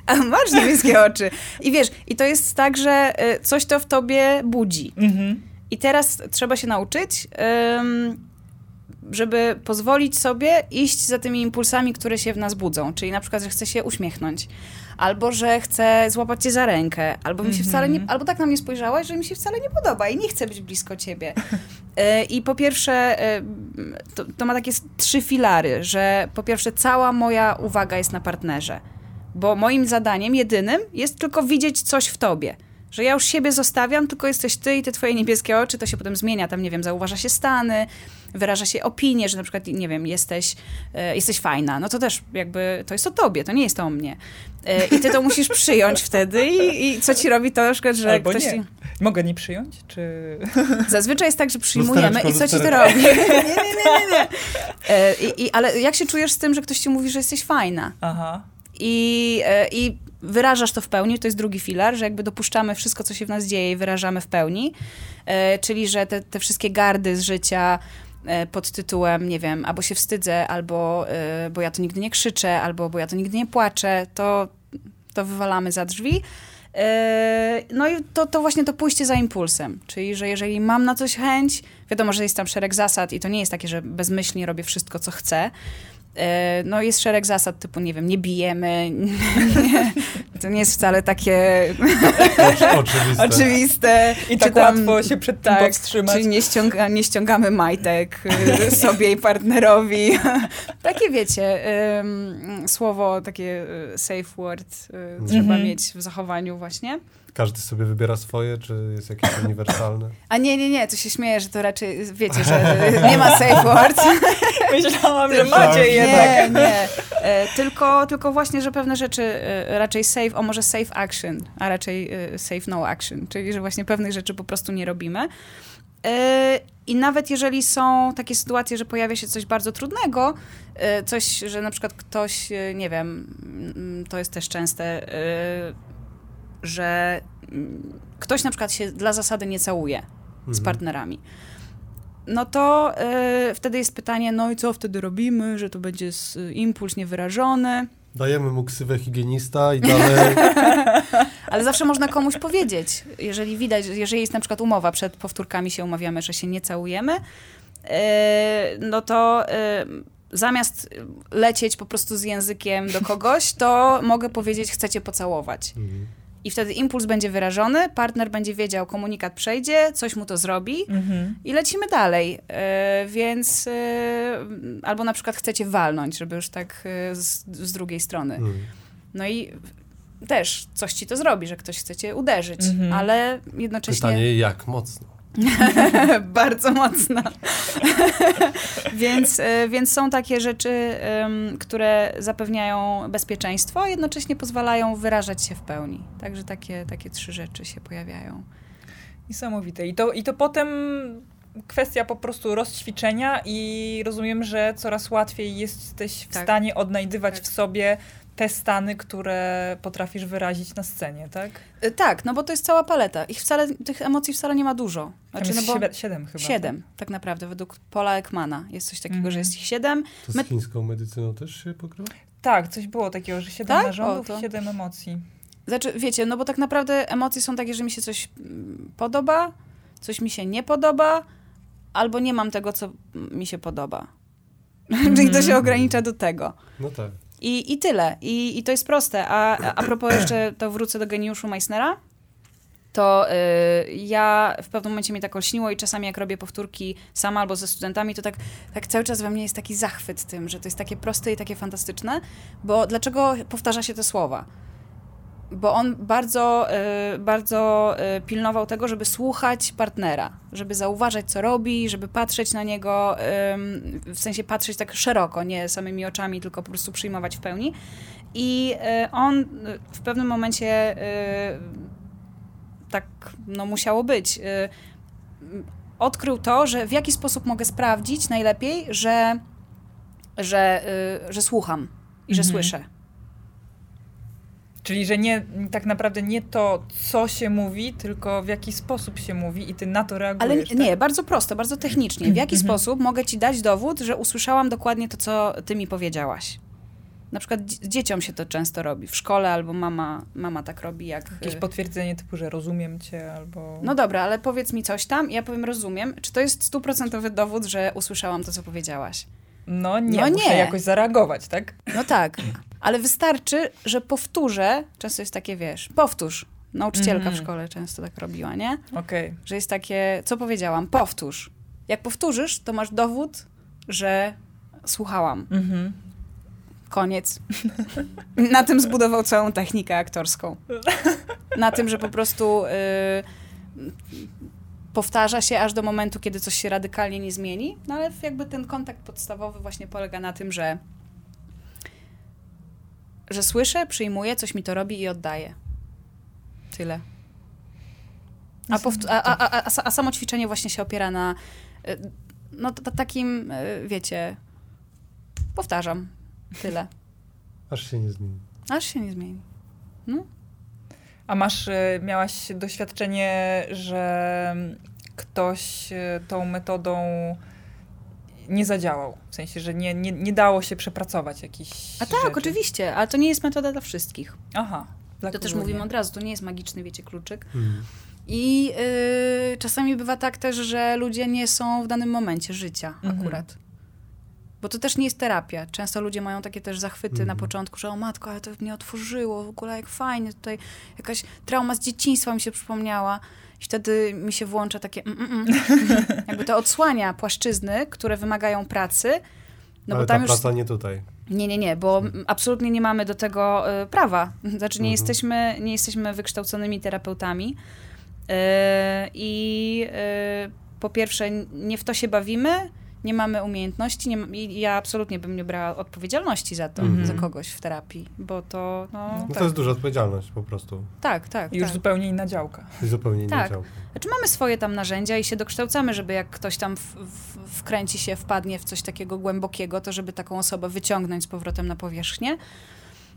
A masz niebieskie oczy. I wiesz, i to jest tak, że y, coś to w tobie budzi. Mhm. I teraz trzeba się nauczyć, ym, żeby pozwolić sobie iść za tymi impulsami, które się w nas budzą. Czyli na przykład, że chcę się uśmiechnąć, albo że chcę złapać cię za rękę, albo mi się Mhm. wcale nie, albo tak na mnie spojrzałaś, że mi się wcale nie podoba i nie chcę być blisko ciebie. Y, I po pierwsze, y, to, to ma takie trzy filary, że po pierwsze cała moja uwaga jest na partnerze. Bo moim zadaniem jedynym jest tylko widzieć coś w tobie. Że ja już siebie zostawiam, tylko jesteś ty i te twoje niebieskie oczy, to się potem zmienia. Tam, nie wiem, zauważa się stany, wyraża się opinie, że na przykład, nie wiem, jesteś, e, jesteś fajna. No to też jakby, to jest o tobie, to nie jest o mnie. E, I ty to musisz przyjąć wtedy i, i co ci robi to na przykład, że Albo ktoś nie. ci... Mogę nie przyjąć? Czy... Zazwyczaj jest tak, że przyjmujemy i co ci to robi? Nie, nie, nie, nie, nie. E, I, i, ale jak się czujesz z tym, że ktoś ci mówi, że jesteś fajna? Aha. I, e, I wyrażasz to w pełni, to jest drugi filar, że jakby dopuszczamy wszystko, co się w nas dzieje i wyrażamy w pełni. E, czyli, że te, te wszystkie gardy z życia e, pod tytułem, nie wiem, albo się wstydzę, albo e, bo ja to nigdy nie krzyczę, albo bo ja to nigdy nie płaczę, to, to wywalamy za drzwi. E, No i to, to właśnie to pójście za impulsem, czyli że jeżeli mam na coś chęć, wiadomo, że jest tam szereg zasad i to nie jest takie, że bezmyślnie robię wszystko, co chcę. E, No jest szereg zasad typu, nie wiem, nie bijemy, nie, to nie jest wcale takie Oczywiste. oczywiste. I Czy tak tam- łatwo się przed tym Tak, powstrzymać. czyli nie, ściąga, nie ściągamy majtek y, sobie i partnerowi. takie wiecie, ym, słowo, takie y, safe word y, trzeba Mhm. mieć w zachowaniu właśnie. Każdy sobie wybiera swoje, czy jest jakieś uniwersalne? A nie, nie, nie, to się śmieję, że to raczej, wiecie, że nie ma safe word. Myślałam, że macie jednak. Nie, nie. E, tylko, tylko właśnie, że pewne rzeczy e, raczej safe, o może safe action, a raczej e, safe no action, czyli że właśnie pewnych rzeczy po prostu nie robimy. E, I nawet jeżeli są takie sytuacje, że pojawia się coś bardzo trudnego, e, coś, że na przykład ktoś, e, nie wiem, mm, to jest też częste, e, że mm, ktoś na przykład się dla zasady nie całuje z Mhm. partnerami. no to y, wtedy jest pytanie, no i co wtedy robimy, że to będzie s- impuls niewyrażony. Dajemy mu ksywę higienista i dalej... Ale zawsze można komuś powiedzieć, jeżeli widać, że jeżeli jest na przykład umowa, przed powtórkami się umawiamy, że się nie całujemy, e, no to e, zamiast lecieć po prostu z językiem do kogoś, to mogę powiedzieć, chcecie pocałować. Mhm. I wtedy impuls będzie wyrażony, partner będzie wiedział, komunikat przejdzie, coś mu to zrobi Mhm. i lecimy dalej. E, więc e, albo na przykład chcecie walnąć, żeby już tak e, z, z drugiej strony. Mhm. No i też coś ci to zrobi, że ktoś chce cię uderzyć, Mhm. ale jednocześnie Pytanie, jak mocno? bardzo mocno. więc, e, więc są takie rzeczy, które zapewniają bezpieczeństwo, a jednocześnie pozwalają wyrażać się w pełni. Także takie, takie trzy rzeczy się pojawiają. Niesamowite. I to, I to potem kwestia po prostu rozćwiczenia i rozumiem, że coraz łatwiej jesteś w Tak. stanie odnajdywać Tak. w sobie te stany, które potrafisz wyrazić na scenie, tak? E, Tak, no bo to jest cała paleta. Ich wcale, tych emocji wcale nie ma dużo. Tam Znaczy, jest no bo siedem, siedem chyba. siedem, tak naprawdę, według Paula Ekmana. Jest coś takiego, Mhm. że jest ich siedem. To z My- chińską medycyną też się pokrywa? Tak? tak, coś było takiego, że siedem Tak? narządów, to- siedem emocji. Znaczy, wiecie, no bo tak naprawdę emocje są takie, że mi się coś mm, podoba, coś mi się nie podoba, albo nie mam tego, co mm, mi się podoba. Czyli to się ogranicza do tego. No tak. I, i tyle. I, I to jest proste. A, a propos jeszcze, to wrócę do geniuszu Meissnera, to y, ja w pewnym momencie mnie tak olśniło i czasami jak robię powtórki sama albo ze studentami, to tak, tak cały czas we mnie jest taki zachwyt tym, że to jest takie proste i takie fantastyczne, bo dlaczego powtarza się te słowa? Bo on bardzo, y, bardzo y, pilnował tego, żeby słuchać partnera, żeby zauważać, co robi, żeby patrzeć na niego, w sensie patrzeć tak szeroko, nie samymi oczami, tylko po prostu przyjmować w pełni. I y, on w pewnym momencie tak no, musiało być. Odkrył to, że w jaki sposób mogę sprawdzić najlepiej, że, że, że słucham i że Mhm. słyszę. Czyli, że nie, tak naprawdę nie to, co się mówi, tylko w jaki sposób się mówi i ty na to reagujesz. Ale tak? nie, bardzo prosto, bardzo technicznie. W jaki Mhm. sposób mogę ci dać dowód, że usłyszałam dokładnie to, co ty mi powiedziałaś? Na przykład dzie- dzieciom się to często robi. W szkole albo mama, mama tak robi, jak... Jakieś y, potwierdzenie typu, że rozumiem cię albo... No dobra, ale powiedz mi coś tam ja powiem rozumiem. Czy to jest stuprocentowy dowód, że usłyszałam to, co powiedziałaś? No nie, No nie. jakoś zareagować, tak? No tak, ale wystarczy, że powtórzę, często jest takie, wiesz, powtórz. Nauczycielka Mhm. w szkole często tak robiła, nie? Okej. Że jest takie, co powiedziałam, powtórz. Jak powtórzysz, to masz dowód, że słuchałam. Mhm. Koniec. Na tym zbudował całą technikę aktorską. Na tym, że po prostu y, powtarza się aż do momentu, kiedy coś się radykalnie nie zmieni. No ale jakby ten kontakt podstawowy właśnie polega na tym, że że słyszę, przyjmuję, coś mi to robi i oddaję. Tyle. A, a, a, a, a, a samo ćwiczenie właśnie się opiera na y, no, t- takim, y, wiecie, powtarzam. Tyle. Aż się nie zmieni. Aż się nie zmieni. No. A masz, y, miałaś doświadczenie, że ktoś tą metodą nie zadziałał? W sensie, że nie, nie, nie dało się przepracować jakichś A tak, rzeczy. oczywiście, ale to nie jest metoda dla wszystkich. Aha. dla to też mówimy nie? od razu, to nie jest magiczny, wiecie, kluczyk. Mhm. I y, czasami bywa tak też, że ludzie nie są w danym momencie życia Mhm. akurat. Bo to też nie jest terapia. Często ludzie mają takie też zachwyty Mhm. na początku, że o matko, ale to mnie otworzyło, w ogóle jak fajnie, tutaj jakaś trauma z dzieciństwa mi się przypomniała. I wtedy mi się włącza takie mm, mm, mm. jakby to odsłania płaszczyzny, które wymagają pracy. No Ale bo tam ta już praca nie tutaj. Nie, nie, nie, bo absolutnie nie mamy do tego y, prawa. Znaczy nie, Mhm. jesteśmy, nie jesteśmy wykształconymi terapeutami. Y, I y, po pierwsze, nie w to się bawimy, nie mamy umiejętności nie, ma- i ja absolutnie bym nie brała odpowiedzialności za to, Mhm. za kogoś w terapii, bo to, no, No tak, to jest duża odpowiedzialność po prostu. tak, tak. I już tak. zupełnie inna działka. I zupełnie Tak. nie działa. Znaczy mamy swoje tam narzędzia i się dokształcamy, żeby jak ktoś tam w, w, wkręci się, wpadnie w coś takiego głębokiego, to żeby taką osobę wyciągnąć z powrotem na powierzchnię.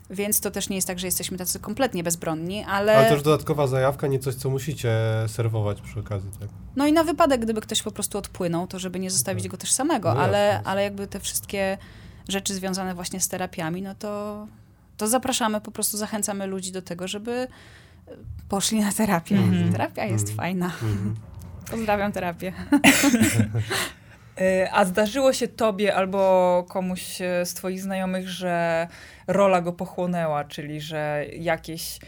Więc to też nie jest tak, że jesteśmy tacy kompletnie bezbronni, ale... Ale też dodatkowa zajawka, nie coś, co musicie serwować przy okazji, tak? No i na wypadek, gdyby ktoś po prostu odpłynął, to żeby nie zostawić Tak. go też samego, No ale, jasne. ale jakby te wszystkie rzeczy związane właśnie z terapiami, no to, to zapraszamy, po prostu zachęcamy ludzi do tego, żeby e, poszli na terapię. Mhm. Terapia jest Mhm. fajna. Mhm. Pozdrawiam terapię. Y, A zdarzyło się tobie albo komuś e, z twoich znajomych, że rola go pochłonęła, czyli że jakieś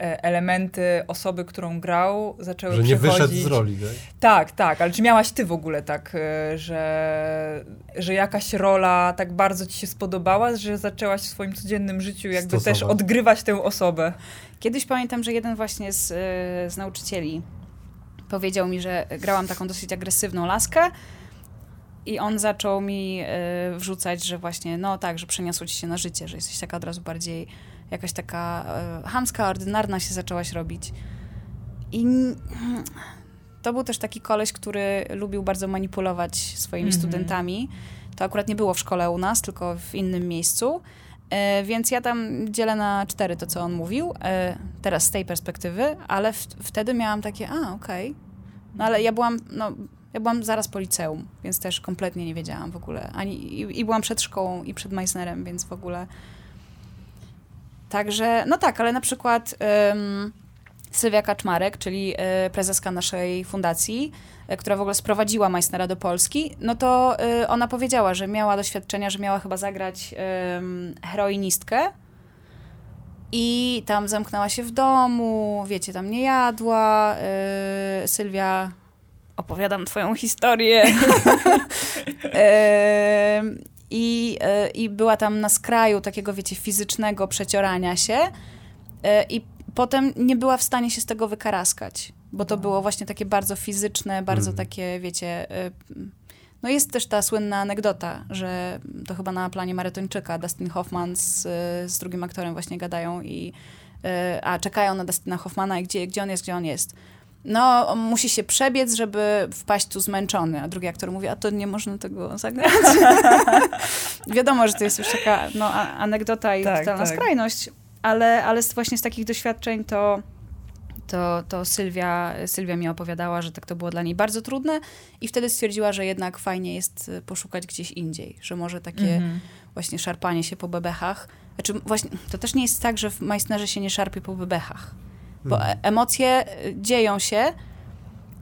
e, elementy osoby, którą grał, zaczęły Że nie wyszedł z roli, tak? Tak, tak, ale czy miałaś ty w ogóle tak, e, że, że jakaś rola tak bardzo ci się spodobała, że zaczęłaś w swoim codziennym życiu jakby też Stosować. odgrywać tę osobę? Kiedyś pamiętam, że jeden właśnie z, y, z nauczycieli powiedział mi, że grałam taką dosyć agresywną laskę i on zaczął mi y, wrzucać, że właśnie, no tak, że przeniosło ci się na życie, że jesteś taka od razu bardziej jakaś taka y, chamska, ordynarna się zaczęłaś robić. I to był też taki koleś, który lubił bardzo manipulować swoimi Mhm. studentami. To akurat nie było w szkole u nas, tylko w innym miejscu. E, Więc ja tam dzielę na cztery to, co on mówił, e, teraz z tej perspektywy, ale wtedy miałam takie, a okej. No ale ja byłam, no, ja byłam zaraz po liceum, więc też kompletnie nie wiedziałam w ogóle. Ani, i, I byłam przed szkołą i przed Meissnerem, więc w ogóle... Także, no tak, ale na przykład ym, Sylwia Kaczmarek, czyli y, prezeska naszej fundacji, y, która w ogóle sprowadziła Meissnera do Polski, no to y, ona powiedziała, że miała doświadczenia, że miała chyba zagrać heroinistkę i tam zamknęła się w domu, wiecie, tam nie jadła. Sylwia, opowiadam twoją historię. Ym, I, y, I była tam na skraju takiego, wiecie, fizycznego przeciorania się y, i potem nie była w stanie się z tego wykaraskać, bo to było właśnie takie bardzo fizyczne, bardzo Mhm. takie, wiecie... y, No jest też ta słynna anegdota, że to chyba na planie Maratończyka Dustin Hoffman z, z drugim aktorem właśnie gadają i y, a czekają na Dustina Hoffmana i gdzie, gdzie on jest, gdzie on jest. No, musi się przebiec, żeby wpaść tu zmęczony. A drugi aktor mówi, a to nie można tego zagrać. Wiadomo, że to jest już taka no, anegdota i Tak, totalna tak. skrajność, ale, ale z, właśnie z takich doświadczeń to, to, to Sylwia, Sylwia mi opowiadała, że tak to było dla niej bardzo trudne i wtedy stwierdziła, że jednak fajnie jest y, poszukać gdzieś indziej, że może takie Mhm. właśnie szarpanie się po bebechach. Znaczy właśnie, to też nie jest tak, że w Meissnerze się nie szarpie po bebechach, bo Mhm. e- emocje y, dzieją się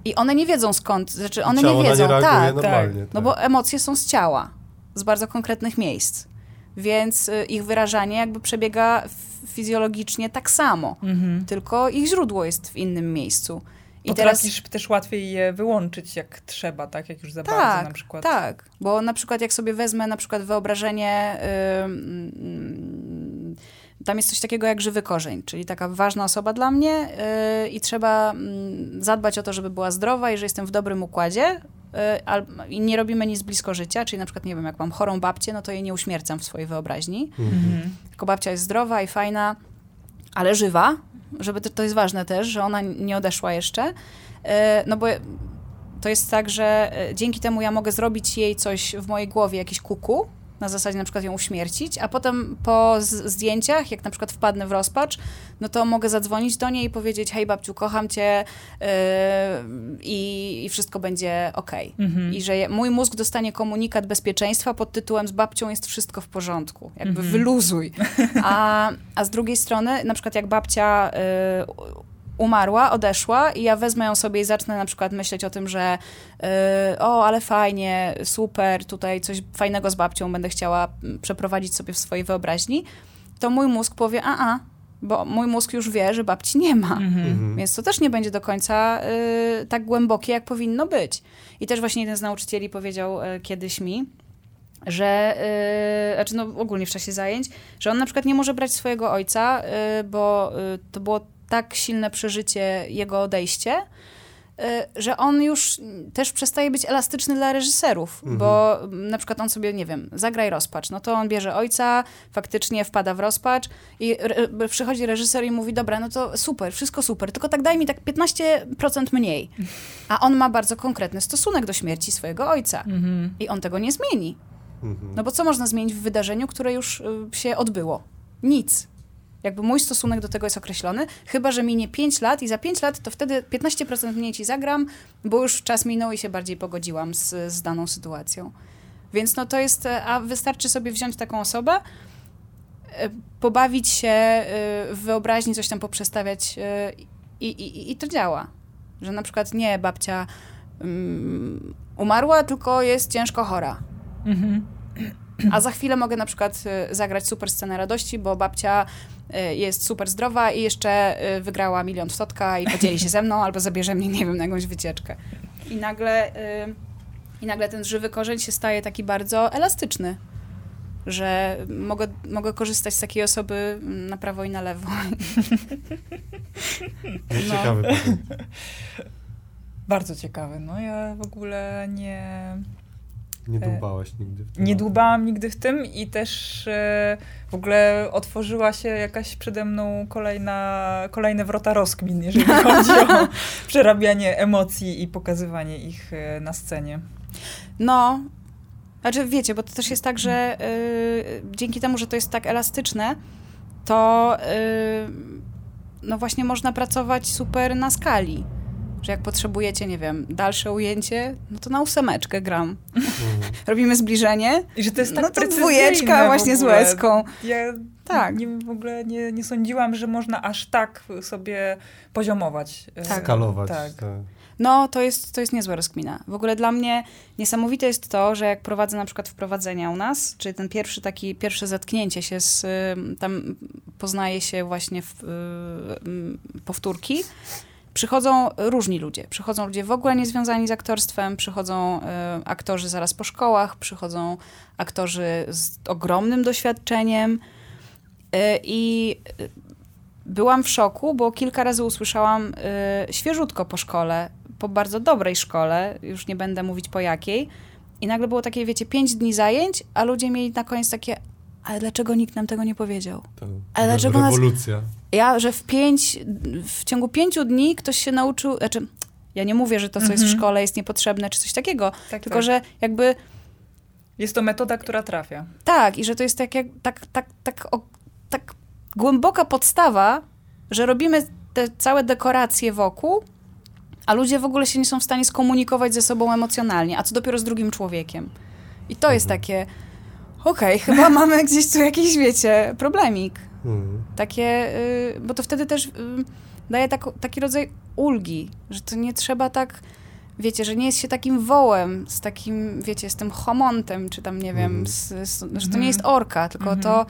i one nie wiedzą skąd, znaczy one Ciało nie na wiedzą, reaguje tak, normalnie. no tak. bo emocje są z ciała, z bardzo konkretnych miejsc. Więc y, ich wyrażanie jakby przebiega fizjologicznie tak samo, Mhm. tylko ich źródło jest w innym miejscu. I teraz Potrafisz też łatwiej je wyłączyć jak trzeba, tak? Jak już za tak, bardzo na przykład. tak, bo na przykład jak sobie wezmę na przykład wyobrażenie, ym, tam jest coś takiego jak żywy korzeń, czyli taka ważna osoba dla mnie y, i trzeba mm, zadbać o to, żeby była zdrowa i że jestem w dobrym układzie y, al- i nie robimy nic blisko życia, czyli na przykład, nie wiem, jak mam chorą babcię, no to jej nie uśmiercam w swojej wyobraźni, Mhm. tylko babcia jest zdrowa i fajna, ale żywa, żeby to, to jest ważne też, że ona nie odeszła jeszcze, E, no bo to jest tak, że e, dzięki temu ja mogę zrobić jej coś w mojej głowie, jakiś kuku, na zasadzie na przykład ją uśmiercić, a potem po zdjęciach, jak na przykład wpadnę w rozpacz, no to mogę zadzwonić do niej i powiedzieć, hej babciu, kocham cię yy, i, i wszystko będzie okej. Mhm. I że je- mój mózg dostanie komunikat bezpieczeństwa pod tytułem z babcią jest wszystko w porządku. Jakby Mhm. wyluzuj. A, a z drugiej strony, na przykład jak babcia y, umarła, odeszła i ja wezmę ją sobie i zacznę na przykład myśleć o tym, że y, o, ale fajnie, super, tutaj coś fajnego z babcią będę chciała mm, przeprowadzić sobie w swojej wyobraźni, to mój mózg powie, a, a, bo mój mózg już wie, że babci nie ma. Mhm. Mhm. Więc to też nie będzie do końca y, tak głębokie, jak powinno być. I też właśnie jeden z nauczycieli powiedział y, kiedyś mi, że, y, znaczy no ogólnie w czasie zajęć, że on na przykład nie może brać swojego ojca, y, bo to było tak silne przeżycie, jego odejście, y, że on już też przestaje być elastyczny dla reżyserów, Mhm. bo na przykład on sobie, nie wiem, zagraj rozpacz, no to on bierze ojca, faktycznie wpada w rozpacz i re, przychodzi reżyser i mówi, dobra, no to super, wszystko super, tylko tak daj mi tak 15% mniej. A on ma bardzo konkretny stosunek do śmierci swojego ojca Mhm. i on tego nie zmieni. Mhm. No bo co można zmienić w wydarzeniu, które już y, się odbyło? Nic. Jakby mój stosunek do tego jest określony, chyba że minie 5 lat i za 5 lat to wtedy 15% mniej ci zagram, bo już czas minął i się bardziej pogodziłam z, z daną sytuacją. Więc no to jest, e, a wystarczy sobie wziąć taką osobę, e, pobawić się e, w wyobraźni, coś tam poprzestawiać i, i, i to działa. Że na przykład nie babcia um, umarła, tylko jest ciężko chora. Mhm. A za chwilę mogę na przykład zagrać super scenę radości, bo babcia jest super zdrowa i jeszcze wygrała milion w sotka i podzieli się ze mną albo zabierze mnie, nie wiem, na jakąś wycieczkę. I nagle i nagle ten żywy korzeń się staje taki bardzo elastyczny, że mogę, mogę korzystać z takiej osoby na prawo i na lewo. No. Ciekawy Bardzo ciekawy. No ja w ogóle nie... Nie e, dłubałaś nigdy w tym? Nie dłubałam nigdy w tym i też e, w ogóle otworzyła się jakaś przede mną kolejna, kolejne wrota rozkmin, jeżeli chodzi o przerabianie emocji i pokazywanie ich e, na scenie. No, znaczy wiecie, bo to też jest tak, że y, dzięki temu, że to jest tak elastyczne, to no właśnie można pracować super na skali. Że jak potrzebujecie, nie wiem, dalsze ujęcie, no to na ósemeczkę gram. Mhm. Robimy zbliżenie. I że to jest tak No to dwójeczka właśnie z łezką. Ja tak. nie, w ogóle nie, nie sądziłam, że można aż tak sobie poziomować. Tak. Skalować. Tak. tak. No, to jest, to jest niezła rozkmina. W ogóle dla mnie niesamowite jest to, że jak prowadzę na przykład wprowadzenia u nas, czy ten pierwszy taki, pierwsze zetknięcie się z, tam poznaje się właśnie w, y, powtórki, przychodzą różni ludzie. Przychodzą ludzie w ogóle niezwiązani z aktorstwem, przychodzą y, aktorzy zaraz po szkołach, przychodzą aktorzy z ogromnym doświadczeniem y, i byłam w szoku, bo kilka razy usłyszałam świeżutko po szkole po bardzo dobrej szkole, już nie będę mówić po jakiej, i nagle było takie, wiecie, pięć dni zajęć, a ludzie mieli na koniec takie, ale dlaczego nikt nam tego nie powiedział? To ale dlaczego rewolucja. Nas... Ja, że w pięć, w ciągu pięciu dni ktoś się nauczył, znaczy, ja nie mówię, że to, co jest w mhm. szkole jest niepotrzebne, czy coś takiego, tak, tylko, tak. że jakby... Jest to metoda, która trafia. Tak, i że to jest tak, jak, tak, tak, tak, o, tak głęboka podstawa, że robimy te całe dekoracje wokół, a ludzie w ogóle się nie są w stanie skomunikować ze sobą emocjonalnie, a co dopiero z drugim człowiekiem. I to jest mhm. takie, okej, okay, chyba mamy gdzieś tu jakiś, wiecie, problemik. Mhm. Takie, y, bo to wtedy też y, daje tak, taki rodzaj ulgi, że to nie trzeba tak, wiecie, że nie jest się takim wołem, z takim, wiecie, z tym homontem, czy tam, nie wiem, mhm. z, z, że to nie jest orka, tylko to,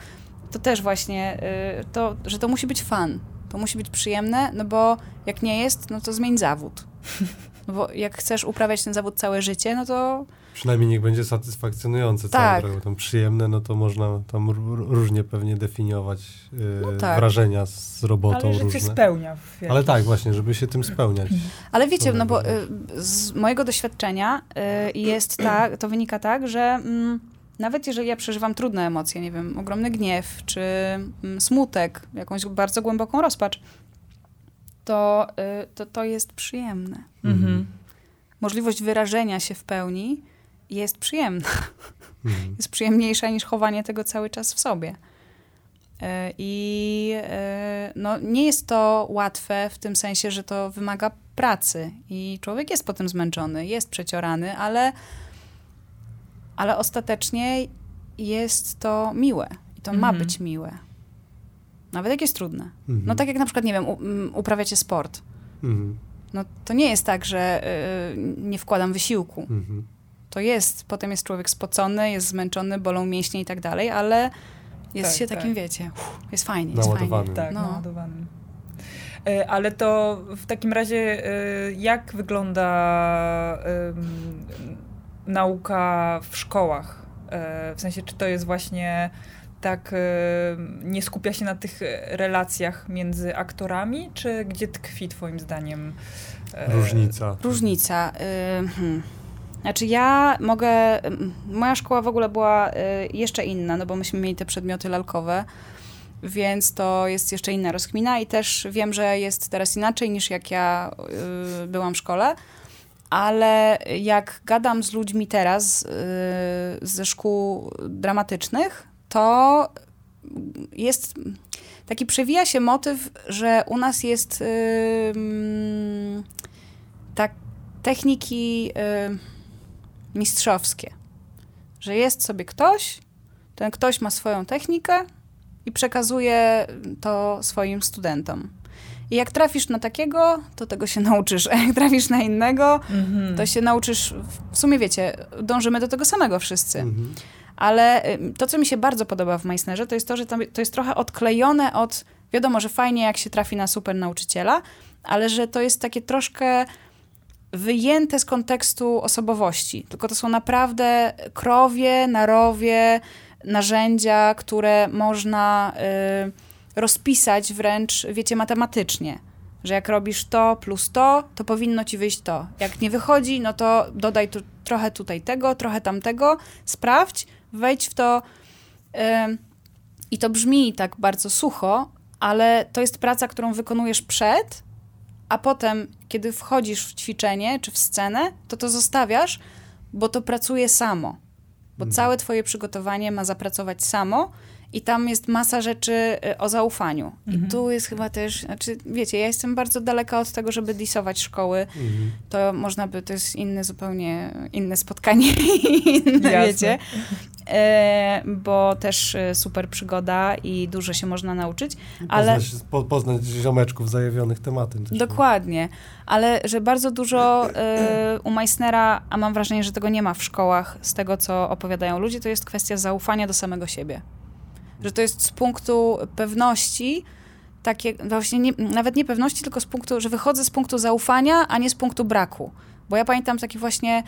to też właśnie, y, to, że to musi być fan. To musi być przyjemne, no bo jak nie jest, no to zmień zawód. No bo jak chcesz uprawiać ten zawód całe życie, no to... Przynajmniej niech będzie satysfakcjonujące tak. całe Tam przyjemne, no to można tam różnie pewnie definiować yy, no tak. wrażenia z robotą Ale że różne. spełnia. Ale tak, właśnie, żeby się tym spełniać. Ale wiecie, no bo y, z mojego doświadczenia y, jest tak, to wynika tak, że... Mm, nawet jeżeli ja przeżywam trudne emocje, nie wiem, ogromny gniew, czy mm, smutek, jakąś bardzo głęboką rozpacz, to y, to, to jest przyjemne. Mhm. Możliwość wyrażenia się w pełni jest przyjemna. Mhm. Jest przyjemniejsza niż chowanie tego cały czas w sobie. Y, I y, no, nie jest to łatwe w tym sensie, że to wymaga pracy i człowiek jest potem zmęczony, jest przeciorany, ale ale ostatecznie jest to miłe i to ma mhm. być miłe. Nawet jak jest trudne. Mhm. No tak jak na przykład, nie wiem, u, uprawiacie sport. Mhm. No to nie jest tak, że y, nie wkładam wysiłku. Mhm. To jest, potem jest człowiek spocony, jest zmęczony, bolą mięśnie i tak dalej, ale jest tak, się tak. takim, wiecie, uff, jest fajnie, jest fajnie. Tak, no. naładowanym. E, ale to w takim razie e, jak wygląda nauka w szkołach? E, w sensie, czy to jest właśnie tak, e, nie skupia się na tych relacjach między aktorami, czy gdzie tkwi Twoim zdaniem e, różnica? Różnica. Hmm. Znaczy ja mogę, moja szkoła w ogóle była jeszcze inna, no bo myśmy mieli te przedmioty lalkowe, więc to jest jeszcze inna rozkmina i też wiem, że jest teraz inaczej niż jak ja byłam w szkole, ale jak gadam z ludźmi teraz ze szkół dramatycznych, to jest. taki przewija się motyw, że u nas jest yy, tak techniki yy, mistrzowskie. Że jest sobie ktoś, ten ktoś ma swoją technikę i przekazuje to swoim studentom. I jak trafisz na takiego, to tego się nauczysz. A jak trafisz na innego, to się nauczysz. W sumie wiecie, dążymy do tego samego wszyscy. Ale to, co mi się bardzo podoba w Meissnerze, to jest to, że to jest trochę odklejone od. Wiadomo, że fajnie, jak się trafi na super nauczyciela, ale że to jest takie troszkę wyjęte z kontekstu osobowości. Tylko to są naprawdę krowie, narowie, narzędzia, które można y, rozpisać wręcz, wiecie, matematycznie. Że jak robisz to plus to, to powinno ci wyjść to. Jak nie wychodzi, no to dodaj tu, trochę tutaj tego, trochę tamtego, sprawdź, wejdź w to. I to brzmi tak bardzo sucho, ale to jest praca, którą wykonujesz przed, a potem, kiedy wchodzisz w ćwiczenie czy w scenę, to to zostawiasz, bo to pracuje samo. Bo Mhm. całe twoje przygotowanie ma zapracować samo i tam jest masa rzeczy y, o zaufaniu. I tu jest chyba też, znaczy wiecie, ja jestem bardzo daleka od tego, żeby disować szkoły. Mhm. To można by, to jest inne zupełnie, inne spotkanie, inne, Jasne. wiecie. E, bo też e, super przygoda i dużo się można nauczyć, ale... Poznać, po, poznać ziomeczków zajawionych tematem. Też, Dokładnie, ale że bardzo dużo y, u Meissnera, a mam wrażenie, że tego nie ma w szkołach, z tego co opowiadają ludzie, to jest kwestia zaufania do samego siebie. Że to jest z punktu pewności, takie, właśnie nie, nawet nie pewności, tylko z punktu, że wychodzę z punktu zaufania, a nie z punktu braku. Bo ja pamiętam takie właśnie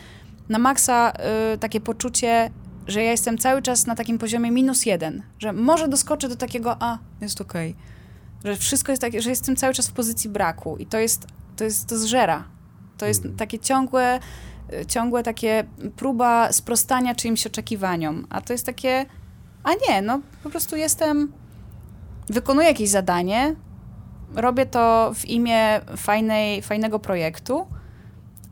na maksa y, takie poczucie, że ja jestem cały czas na takim poziomie minus jeden, że może doskoczę do takiego, a, jest okej. Że wszystko jest takie, że jestem cały czas w pozycji braku i to jest, to jest, to zżera. To jest Mhm. takie ciągłe, y, ciągłe takie próba sprostania czyimś oczekiwaniom, a to jest takie, a nie, no po prostu jestem, wykonuję jakieś zadanie, robię to w imię fajnej, fajnego projektu,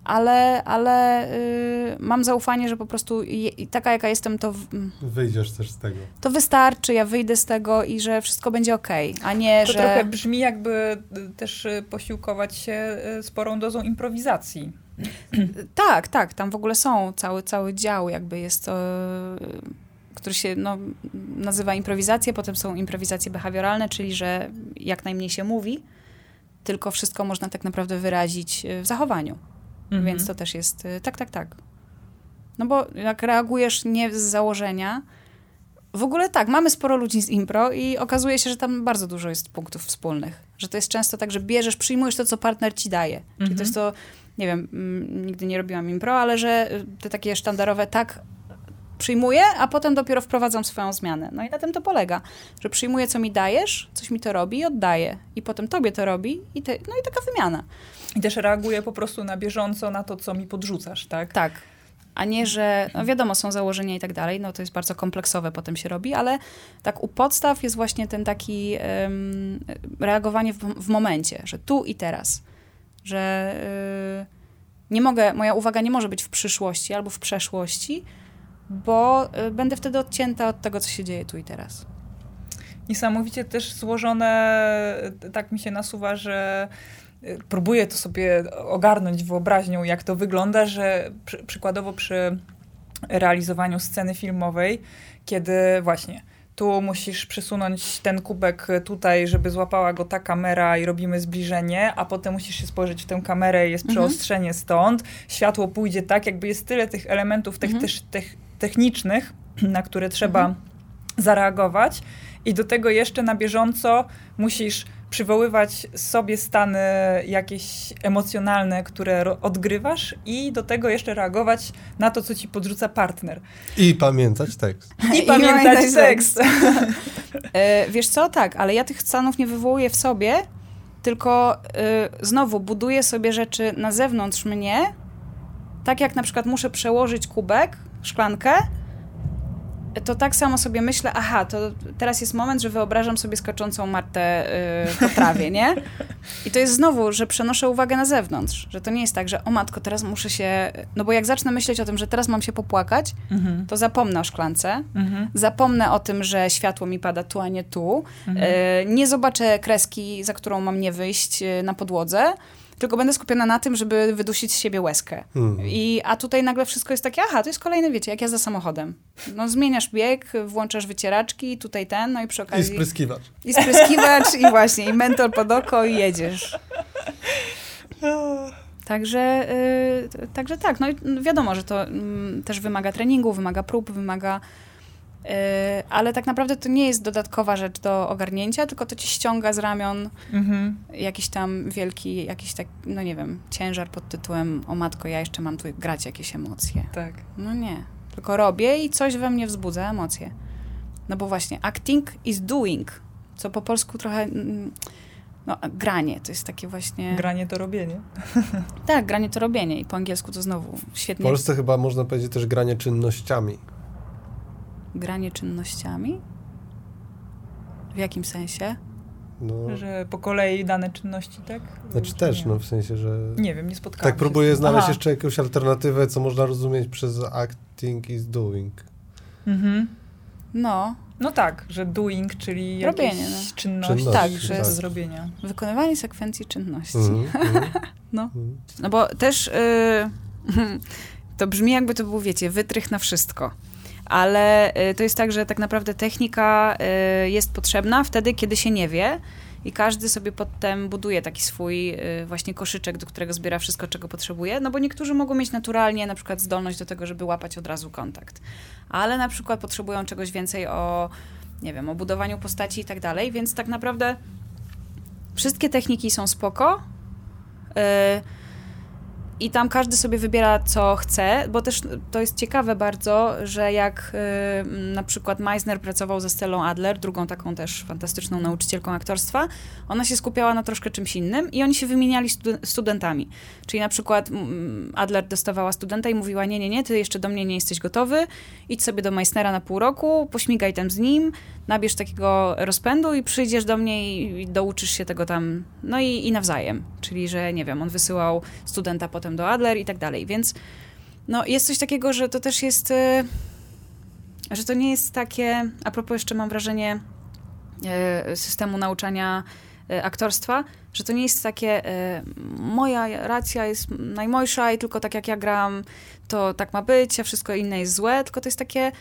ale, ale y, mam zaufanie, że po prostu je, taka jaka jestem, to, w- Wyjdziesz też z tego. to wystarczy, ja wyjdę z tego i że wszystko będzie okej, a nie, To że... trochę brzmi jakby y, też y, posiłkować się y, sporą dozą improwizacji. Tak, tak, tam w ogóle są cały, cały dział jakby jest to, który się no, nazywa improwizacje, potem są improwizacje behawioralne, czyli że jak najmniej się mówi, tylko wszystko można tak naprawdę wyrazić y, w zachowaniu. Mhm. Więc to też jest y, tak, tak, tak. No bo jak reagujesz nie z założenia, w ogóle tak, mamy sporo ludzi z impro i okazuje się, że tam bardzo dużo jest punktów wspólnych. Że to jest często tak, że bierzesz, przyjmujesz to, co partner ci daje. Czyli Mhm. to jest to, nie wiem, mm, nigdy nie robiłam impro, ale że y, te takie sztandarowe tak przyjmuję, a potem dopiero wprowadzam swoją zmianę. No i na tym to polega, że przyjmuję, co mi dajesz, coś mi to robi i oddaję. I potem tobie to robi i te, no i taka wymiana. I też reaguję po prostu na bieżąco na to, co mi podrzucasz, tak? Tak. A nie, że no wiadomo, są założenia i tak dalej, no to jest bardzo kompleksowe potem się robi, ale tak u podstaw jest właśnie ten taki em, reagowanie w, w momencie, że tu i teraz, że y, nie mogę, moja uwaga nie może być w przyszłości albo w przeszłości, bo y, będę wtedy odcięta od tego, co się dzieje tu i teraz. Niesamowicie też złożone, y, tak mi się nasuwa, że y, próbuję to sobie ogarnąć wyobraźnią, jak to wygląda, że przy, przykładowo przy realizowaniu sceny filmowej, kiedy właśnie tu musisz przesunąć ten kubek tutaj, żeby złapała go ta kamera i robimy zbliżenie, a potem musisz się spojrzeć w tę kamerę i jest Mhm. przeostrzenie stąd. Światło pójdzie tak, jakby jest tyle tych elementów tych, Mhm. też, tych technicznych, na które trzeba Mhm. zareagować i do tego jeszcze na bieżąco musisz przywoływać sobie stany jakieś emocjonalne, które odgrywasz i do tego jeszcze reagować na to, co ci podrzuca partner. I pamiętać tekst. I, pamiętać tekst. E, wiesz co, tak, ale ja tych stanów nie wywołuję w sobie, tylko e, znowu buduję sobie rzeczy na zewnątrz mnie, tak jak na przykład muszę przełożyć kubek, szklankę, to tak samo sobie myślę, aha, to teraz jest moment, że wyobrażam sobie skaczącą Martę yy, po trawie, nie? I to jest znowu, że przenoszę uwagę na zewnątrz, że to nie jest tak, że o matko, teraz muszę się... No bo jak zacznę myśleć o tym, że teraz mam się popłakać, Mhm. to zapomnę o szklance, Mhm. zapomnę o tym, że światło mi pada tu, a nie tu, Mhm. yy, nie zobaczę kreski, za którą mam nie wyjść yy, na podłodze, tylko będę skupiona na tym, żeby wydusić z siebie łezkę. Mhm. I, a tutaj nagle wszystko jest takie, aha, to jest kolejne, wiecie, jak jazda samochodem. No zmieniasz bieg, włączasz wycieraczki, tutaj ten, no i przy I okazji... spryskiwacz. I spryskiwacz, i właśnie, i mentol pod oko i jedziesz. Także, y, także tak, no i wiadomo, że to mm, też wymaga treningu, wymaga prób, wymaga... y, ale tak naprawdę to nie jest dodatkowa rzecz do ogarnięcia, tylko to ci ściąga z ramion Mhm. jakiś tam wielki, jakiś tak, no nie wiem, ciężar pod tytułem o matko, ja jeszcze mam tu grać jakieś emocje. Tak. No nie. Tylko robię i coś we mnie wzbudza emocje. No bo właśnie acting is doing, co po polsku trochę... mm, No, granie to jest takie właśnie... Granie to robienie. Tak, granie to robienie i po angielsku to znowu W świetnie. Polsce chyba można powiedzieć też granie czynnościami. Granie czynnościami? W jakim sensie? No, Że po kolei dane czynności, tak? znaczy Czy też, nie? no w sensie, że... Nie wiem, nie spotkałam Tak próbuję znaleźć Aha. jeszcze jakąś alternatywę, co można rozumieć przez acting is doing. Mhm. No, No tak, że doing, czyli jakieś Robienie, no. czynności, Czynności, Tak, że że do tak. zrobienia. wykonywanie sekwencji czynności. Mhm, mhm, No. mhm. No bo też y, to brzmi jakby to był, wiecie, wytrych na wszystko. Ale y, to jest tak, że tak naprawdę technika y, jest potrzebna wtedy, kiedy się nie wie i każdy sobie potem buduje taki swój y, właśnie koszyczek, do którego zbiera wszystko, czego potrzebuje, no bo niektórzy mogą mieć naturalnie na przykład zdolność do tego, żeby łapać od razu kontakt, ale na przykład potrzebują czegoś więcej o, nie wiem, o budowaniu postaci i tak dalej, więc tak naprawdę wszystkie techniki są spoko, y, i tam każdy sobie wybiera, co chce, bo też to jest ciekawe bardzo, że jak y, na przykład Meisner pracował ze Stellą Adler, drugą taką też fantastyczną nauczycielką aktorstwa, ona się skupiała na troszkę czymś innym i oni się wymieniali stu- studentami. Czyli na przykład mm, Adler dostawała studenta i mówiła, nie, nie, nie, ty jeszcze do mnie nie jesteś gotowy, idź sobie do Meissnera na pół roku, pośmigaj tam z nim, nabierz takiego rozpędu i przyjdziesz do mnie i, i douczysz się tego tam, no i, i nawzajem. Czyli, że nie wiem, on wysyłał studenta potem do Adler i tak dalej, więc no jest coś takiego, że to też jest, y, że to nie jest takie, a propos jeszcze mam wrażenie y, systemu nauczania y, aktorstwa, że to nie jest takie, moja racja jest najmojsza i tylko tak jak ja gram, to tak ma być, a wszystko inne jest złe, tylko to jest takie,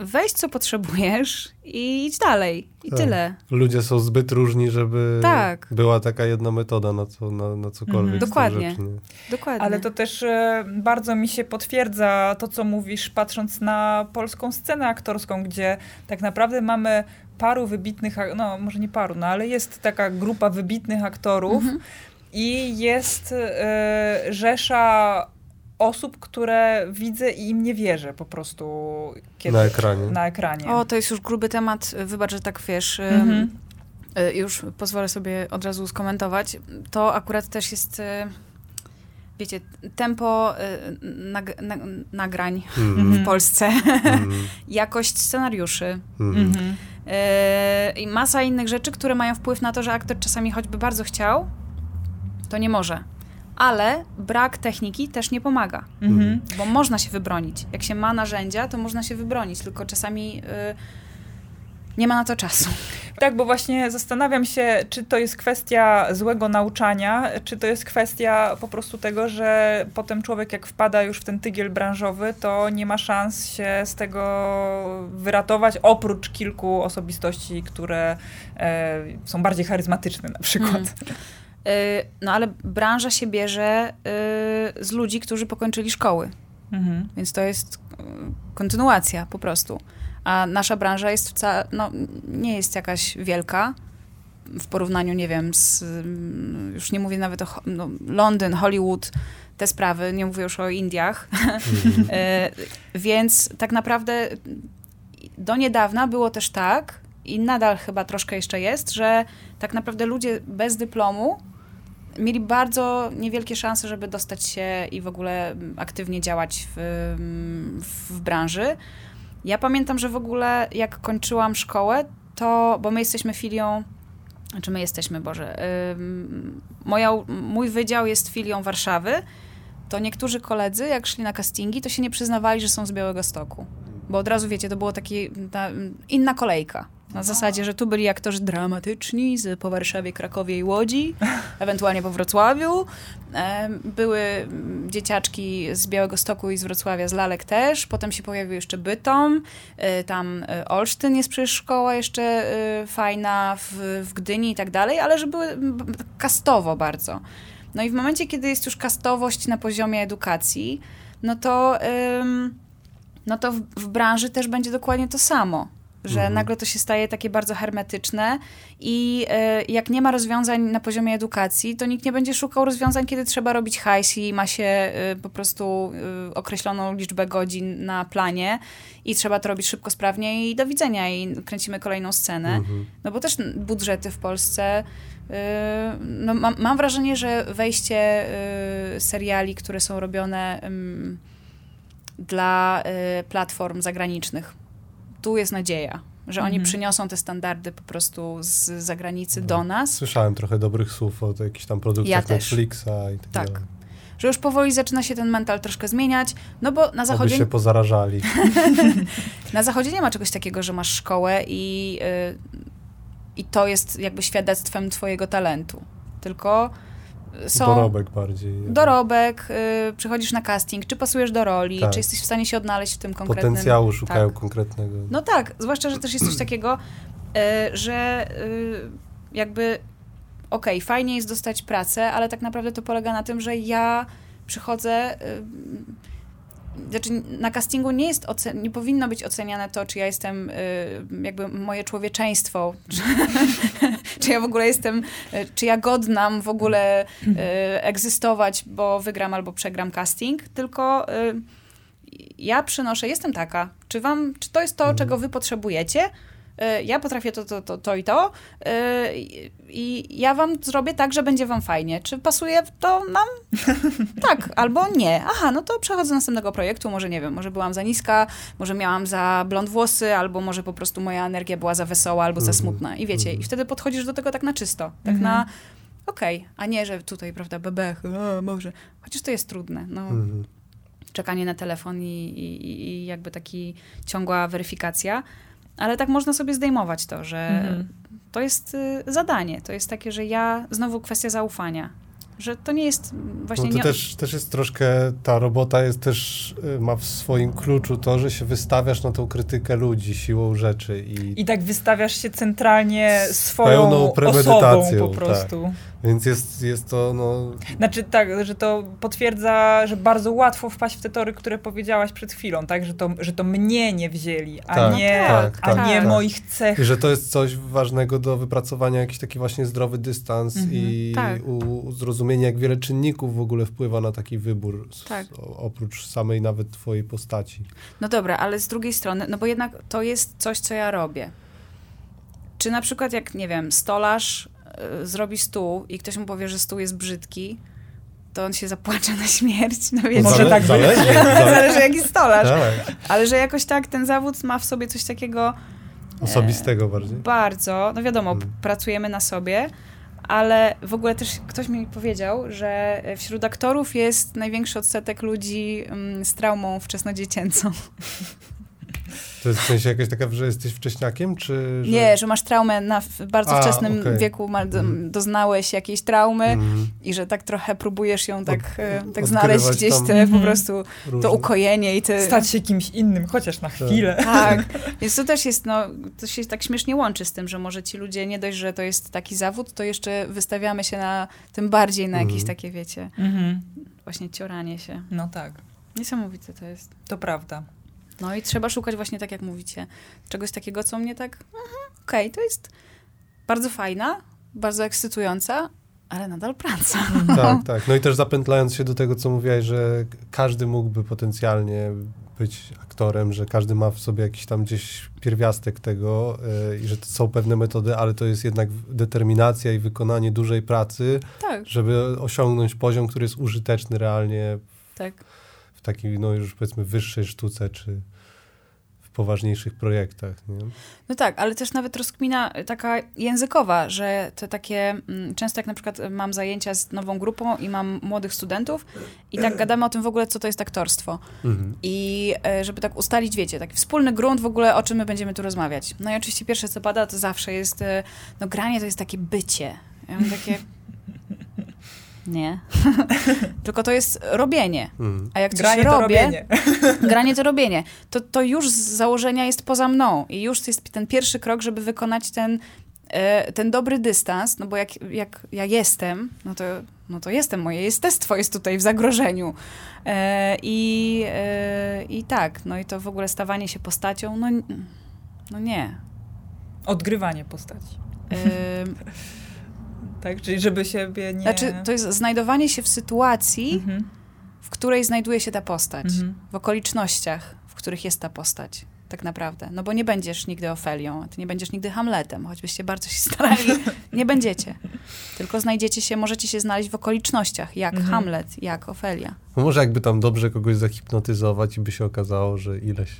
weź co potrzebujesz i idź dalej. I Tak. tyle. Ludzie są zbyt różni, żeby Tak. była taka jedna metoda na, co, na, na cokolwiek. Mhm. Dokładnie. Rzeczy? Dokładnie. Ale to też e, bardzo mi się potwierdza to, co mówisz, patrząc na polską scenę aktorską, gdzie tak naprawdę mamy paru wybitnych, no może nie paru, no ale jest taka grupa wybitnych aktorów Mhm. i jest e, rzesza osób, które widzę i im nie wierzę po prostu kiedy, Na ekranie. Na ekranie. O, to jest już gruby temat. Wybacz, że tak wiesz. Mhm. y, Już pozwolę sobie od razu skomentować. To akurat też jest, y, wiecie, tempo y, nag, na, nagrań Mhm. w Polsce, Mhm. jakość scenariuszy y, i masa innych rzeczy, które mają wpływ na to, że aktor czasami choćby bardzo chciał, to nie może. Ale brak techniki też nie pomaga. Mhm. Bo można się wybronić. Jak się ma narzędzia, to można się wybronić, tylko czasami y, nie ma na to czasu. Tak, bo właśnie zastanawiam się, czy to jest kwestia złego nauczania, czy to jest kwestia po prostu tego, że potem człowiek jak wpada już w ten tygiel branżowy, to nie ma szans się z tego wyratować, oprócz kilku osobistości, które e, są bardziej charyzmatyczne na przykład. Mm. Y, no ale branża się bierze y, z ludzi, którzy pokończyli szkoły, Mhm. więc to jest y, kontynuacja po prostu. A nasza branża jest wcale, no, nie jest jakaś wielka w porównaniu, nie wiem, z, mm, już nie mówię nawet o no, Londyn, Hollywood, te sprawy, nie mówię już o Indiach. Mhm. E, Więc tak naprawdę do niedawna było też tak, i nadal chyba troszkę jeszcze jest, że tak naprawdę ludzie bez dyplomu mieli bardzo niewielkie szanse, żeby dostać się i w ogóle aktywnie działać w, w branży. Ja pamiętam, że w ogóle jak kończyłam szkołę, to, bo my jesteśmy filią, znaczy my jesteśmy, Boże, moja, mój wydział jest filią Warszawy, to niektórzy koledzy, jak szli na castingi, to się nie przyznawali, że są z Białego Stoku. Bo od razu, wiecie, to było taki, ta, inna kolejka. Na zasadzie, że tu byli aktorzy dramatyczni z po Warszawie, Krakowie i Łodzi, ewentualnie po Wrocławiu. Były dzieciaczki z Białego Stoku i z Wrocławia, z Lalek też. Potem się pojawił jeszcze Bytom. E, tam e, Olsztyn jest przecież szkoła jeszcze fajna w, w Gdyni i tak dalej, ale że były kastowo bardzo. No i w momencie, kiedy jest już kastowość na poziomie edukacji, no to, ym, no to w, w branży też będzie dokładnie to samo że mhm. nagle to się staje takie bardzo hermetyczne i y, jak nie ma rozwiązań na poziomie edukacji, to nikt nie będzie szukał rozwiązań, kiedy trzeba robić hajs i ma się y, po prostu y, określoną liczbę godzin na planie i trzeba to robić szybko, sprawnie i do widzenia i kręcimy kolejną scenę. Mhm. No bo też budżety w Polsce no, mam, mam, wrażenie, że wejście seriali, które są robione dla platform zagranicznych tu jest nadzieja, że oni mhm. przyniosą te standardy po prostu z zagranicy no. do nas. Słyszałem trochę dobrych słów o jakichś tam produktach ja Netflixa i tak, tak. Że już powoli zaczyna się ten mental troszkę zmieniać, no bo na zachodzie... Aby się pozarażali. na zachodzie nie ma czegoś takiego, że masz szkołę i, yy, i to jest jakby świadectwem twojego talentu. Tylko są... Dorobek bardziej. Dorobek, y, przychodzisz na casting, czy pasujesz do roli, tak. czy jesteś w stanie się odnaleźć w tym konkretnym... Potencjału szukają tak. konkretnego. No tak, zwłaszcza, że też jest coś takiego, y, że y, jakby okej, okay, fajnie jest dostać pracę, ale tak naprawdę to polega na tym, że ja przychodzę y, znaczy na castingu nie jest nie powinno być oceniane to, czy ja jestem y, jakby moje człowieczeństwo, czy, czy, ja w ogóle jestem, y, czy ja godnam w ogóle y, egzystować, bo wygram albo przegram casting, tylko ja przynoszę, jestem taka, czy wam, czy to jest to, mhm. czego wy potrzebujecie, ja potrafię to, to, to, to i to i ja wam zrobię tak, że będzie wam fajnie. Czy pasuje to nam? tak, albo nie. Aha, no to przechodzę do następnego projektu, może nie wiem, może byłam za niska, może miałam za blond włosy, albo może po prostu moja energia była za wesoła, albo za mhm. smutna. I wiecie, i mhm. wtedy podchodzisz do tego tak na czysto, tak mhm. na okej, okay, a nie, że tutaj, prawda, bebech, o, może. Chociaż to jest trudne, no. Mhm. Czekanie na telefon i, i, i jakby taki ciągła weryfikacja. Ale tak można sobie zdejmować to, że mhm. to jest y, zadanie. To jest takie, że ja, znowu kwestia zaufania, że to nie jest właśnie... No to nie... też, też jest troszkę, ta robota jest też, y, ma w swoim kluczu to, że się wystawiasz na tą krytykę ludzi siłą rzeczy i... I tak wystawiasz się centralnie swoją osobą po prostu. Tak. Więc jest, jest to, no... Znaczy tak, że to potwierdza, że bardzo łatwo wpaść w te tory, które powiedziałaś przed chwilą, tak? Że to, że to mnie nie wzięli, a tak, nie, tak, a tak, nie tak. moich cech. I że to jest coś ważnego do wypracowania, jakiś taki właśnie zdrowy dystans mhm, i tak. u, zrozumienia, jak wiele czynników w ogóle wpływa na taki wybór, tak. oprócz samej nawet twojej postaci. No dobra, ale z drugiej strony, no bo jednak to jest coś, co ja robię. Czy na przykład jak, nie wiem, stolarz zrobi stół i ktoś mu powie, że stół jest brzydki, to on się zapłacze na śmierć. No więc Może tak zależy, zależy jaki stolarz. Tak. Ale że jakoś tak ten zawód ma w sobie coś takiego... Osobistego e, bardziej. Bardzo. No wiadomo, hmm. pracujemy na sobie, ale w ogóle też ktoś mi powiedział, że wśród aktorów jest największy odsetek ludzi mm, z traumą wczesnodziecięcą. To jest w sensie jakaś taka, że jesteś wcześniakiem, czy... Że... Nie, że masz traumę na bardzo A, wczesnym okay. wieku, mm. doznałeś jakiejś traumy mm. i że tak trochę próbujesz ją tak, Od, e, tak znaleźć gdzieś te, po mhm. prostu różne. to ukojenie i ty... Stać się kimś innym, chociaż na tak. chwilę. Tak, więc to też jest, no, to się tak śmiesznie łączy z tym, że może ci ludzie, nie dość, że to jest taki zawód, to jeszcze wystawiamy się na, tym bardziej na jakieś mm. takie, wiecie, mm właśnie cioranie się. No tak. Niesamowite to jest. To prawda. No i trzeba szukać właśnie, tak jak mówicie, czegoś takiego, co mnie tak, mhm, okej, okay, to jest bardzo fajna, bardzo ekscytująca, ale nadal praca. Tak, tak. No i też zapętlając się do tego, co mówiłaś, że każdy mógłby potencjalnie być aktorem, że każdy ma w sobie jakiś tam gdzieś pierwiastek tego yy, i że to są pewne metody, ale to jest jednak determinacja i wykonanie dużej pracy, tak. żeby osiągnąć poziom, który jest użyteczny realnie. Tak takiej, no już powiedzmy, wyższej sztuce, czy w poważniejszych projektach. Nie? No tak, ale też nawet rozkmina taka językowa, że to takie, mm, często jak na przykład mam zajęcia z nową grupą i mam młodych studentów i tak gadamy o tym w ogóle, co to jest aktorstwo. Mhm. I e, żeby tak ustalić, wiecie, taki wspólny grunt w ogóle, o czym my będziemy tu rozmawiać. No i oczywiście pierwsze, co pada, to zawsze jest, no granie to jest takie bycie. Ja mam takie... Nie. Tylko to jest robienie. Mm. A jak coś granie robię, to robienie. granie to robienie. To, to już z założenia jest poza mną. I już jest ten pierwszy krok, żeby wykonać ten, e, ten dobry dystans, no bo jak, jak ja jestem, no to, no to jestem, moje jestestwo jest tutaj w zagrożeniu. E, I, e, I tak, no i to w ogóle stawanie się postacią, no, no nie. Odgrywanie postaci. Tak, czyli żeby siebie nie... Znaczy, to jest znajdowanie się w sytuacji, mhm. w której znajduje się ta postać. Mhm. W okolicznościach, w których jest ta postać. Tak naprawdę. No bo nie będziesz nigdy Ofelią, ty nie będziesz nigdy Hamletem, choćbyście bardzo się starali. nie będziecie. Tylko znajdziecie się, możecie się znaleźć w okolicznościach, jak mhm. Hamlet, jak Ofelia. No może jakby tam dobrze kogoś zahipnotyzować i by się okazało, że ileś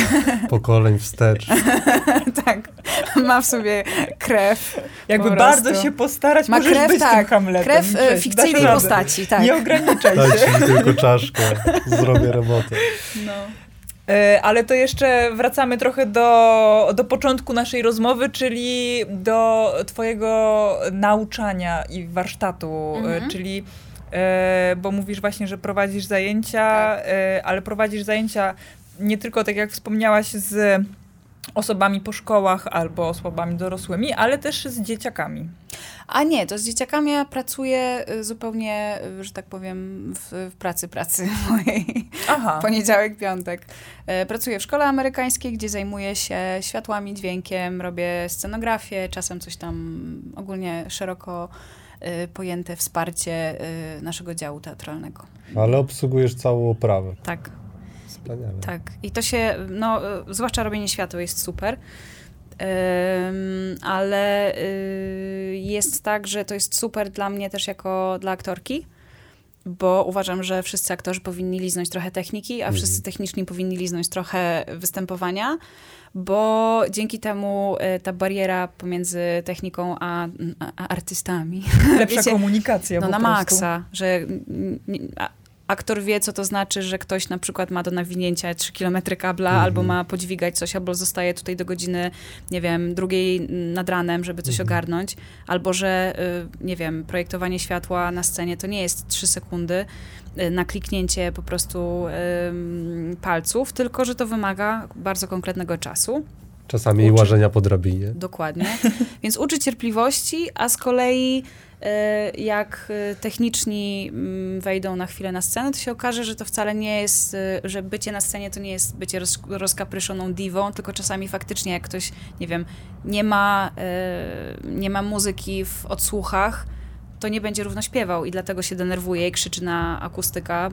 pokoleń wstecz. tak, ma w sobie krew. Jakby bardzo się postarać, ma możesz krew, być tak, tym Hamletem. Krew e, Cześć, fikcyjnej postaci, tak. Nie ograniczaj się. Dajcie tylko czaszkę, zrobię robotę. No. E, ale to jeszcze wracamy trochę do, do początku naszej rozmowy, czyli do Twojego nauczania i warsztatu, e, mhm. czyli bo mówisz właśnie, że prowadzisz zajęcia, tak. ale prowadzisz zajęcia nie tylko, tak jak wspomniałaś, z osobami po szkołach albo osobami dorosłymi, ale też z dzieciakami. A nie, to z dzieciakami ja pracuję y, zupełnie, y, że tak powiem, w, w pracy pracy mojej. Aha. Poniedziałek, piątek. E, pracuję w szkole amerykańskiej, gdzie zajmuję się światłami, dźwiękiem, robię scenografię, czasem coś tam ogólnie szeroko y, pojęte wsparcie naszego działu teatralnego. Ale obsługujesz całą oprawę. Tak. Wspaniale. Tak. I to się, no, e, zwłaszcza robienie światła jest super. Um, ale y, jest tak, że to jest super dla mnie też jako dla aktorki, bo uważam, że wszyscy aktorzy powinni liznąć trochę techniki, a mhm. wszyscy techniczni powinni liznąć trochę występowania, bo dzięki temu y, ta bariera pomiędzy techniką a, a artystami. Lepsza wiecie, komunikacja. No na maksa, że a, aktor wie, co to znaczy, że ktoś na przykład ma do nawinięcia 3 km kabla, mhm. albo ma podźwigać coś, albo zostaje tutaj do godziny, nie wiem, drugiej nad ranem, żeby coś mhm. ogarnąć, albo że, y, nie wiem, projektowanie światła na scenie to nie jest 3 sekundy y, na kliknięcie po prostu palców, tylko że to wymaga bardzo konkretnego czasu. Czasami Uczy... łażenia po drabinie. Dokładnie. Więc uczy cierpliwości, a z kolei jak e, techniczni mm, wejdą na chwilę na scenę, to się okaże, że to wcale nie jest, e, że bycie na scenie to nie jest bycie roz, rozkapryszoną diwą, tylko czasami faktycznie jak ktoś, nie wiem, nie ma, nie ma muzyki w odsłuchach, to nie będzie równo śpiewał i dlatego się denerwuje i krzyczy na akustyka,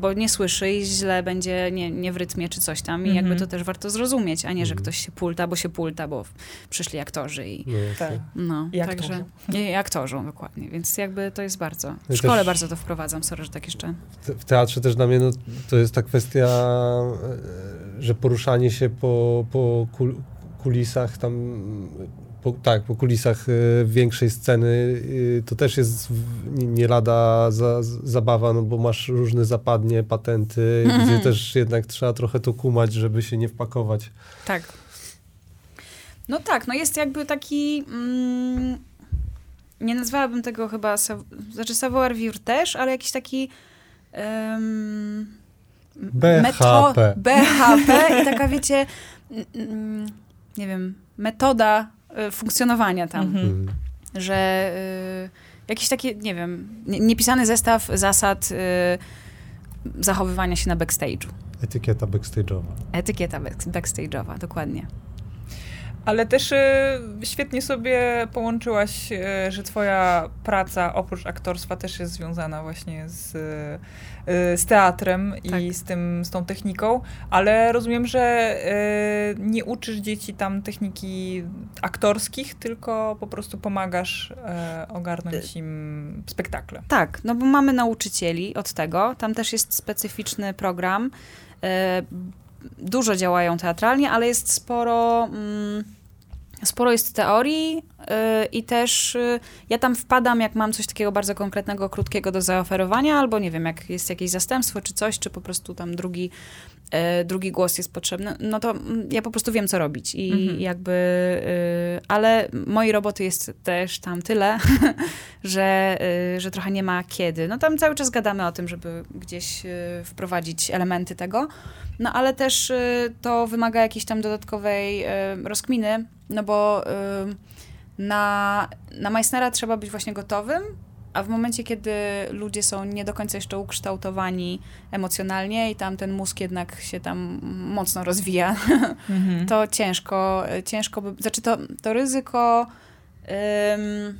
bo nie słyszy i źle będzie nie, nie w rytmie czy coś tam. I mm -hmm. jakby to też warto zrozumieć, a nie, że mhm. ktoś się pulta, bo się pulta, bo przyszli aktorzy i no, tak. no I także i aktorzą dokładnie, więc jakby to jest bardzo. W szkole też, bardzo to wprowadzam, sorry, że tak jeszcze. W teatrze też dla mnie no, to jest ta kwestia, e, że poruszanie się po, po kulisach tam po, tak, po kulisach y, większej sceny y, to też jest nie, lada za, zabawa, no bo masz różne zapadnie, patenty, mm -hmm. gdzie też jednak trzeba trochę to kumać, żeby się nie wpakować. Tak. No tak, no jest jakby taki... Mm, nie nazwałabym tego chyba... Znaczy savoir vivre też, ale jakiś taki... Um, BHP. BHP i taka, wiecie, nie wiem, metoda funkcjonowania tam. Mhm. mhm. Że y, jakiś taki, nie wiem, niepisany zestaw zasad y, zachowywania się na backstage'u. Etykieta backstage'owa. Etykieta backstage'owa, dokładnie. Ale też y, świetnie sobie połączyłaś, y, że twoja praca oprócz aktorstwa też jest związana właśnie z, y, z teatrem tak. i z, tym, z tą techniką, ale rozumiem, że nie uczysz dzieci tam techniki aktorskich, tylko po prostu pomagasz ogarnąć im spektakle. Tak, no bo mamy nauczycieli od tego, tam też jest specyficzny program, dużo działają teatralnie, ale jest sporo... Mm, sporo jest teorii yy, i też yy, ja tam wpadam, jak mam coś takiego bardzo konkretnego, krótkiego do zaoferowania, albo nie wiem, jak jest jakieś zastępstwo czy coś, czy po prostu tam drugi, drugi głos jest potrzebny, no to mm, ja po prostu wiem, co robić i Mhm. jakby, y, ale mojej roboty jest też tam tyle, że, y, że trochę nie ma kiedy. No tam cały czas gadamy o tym, żeby gdzieś y, wprowadzić elementy tego, no ale też to wymaga jakiejś tam dodatkowej rozkminy, no bo na, na Meissnera trzeba być właśnie gotowym, a w momencie, kiedy ludzie są nie do końca jeszcze ukształtowani emocjonalnie i tam ten mózg jednak się tam mocno rozwija, Mhm. to ciężko, ciężko by, znaczy to, to ryzyko, ym,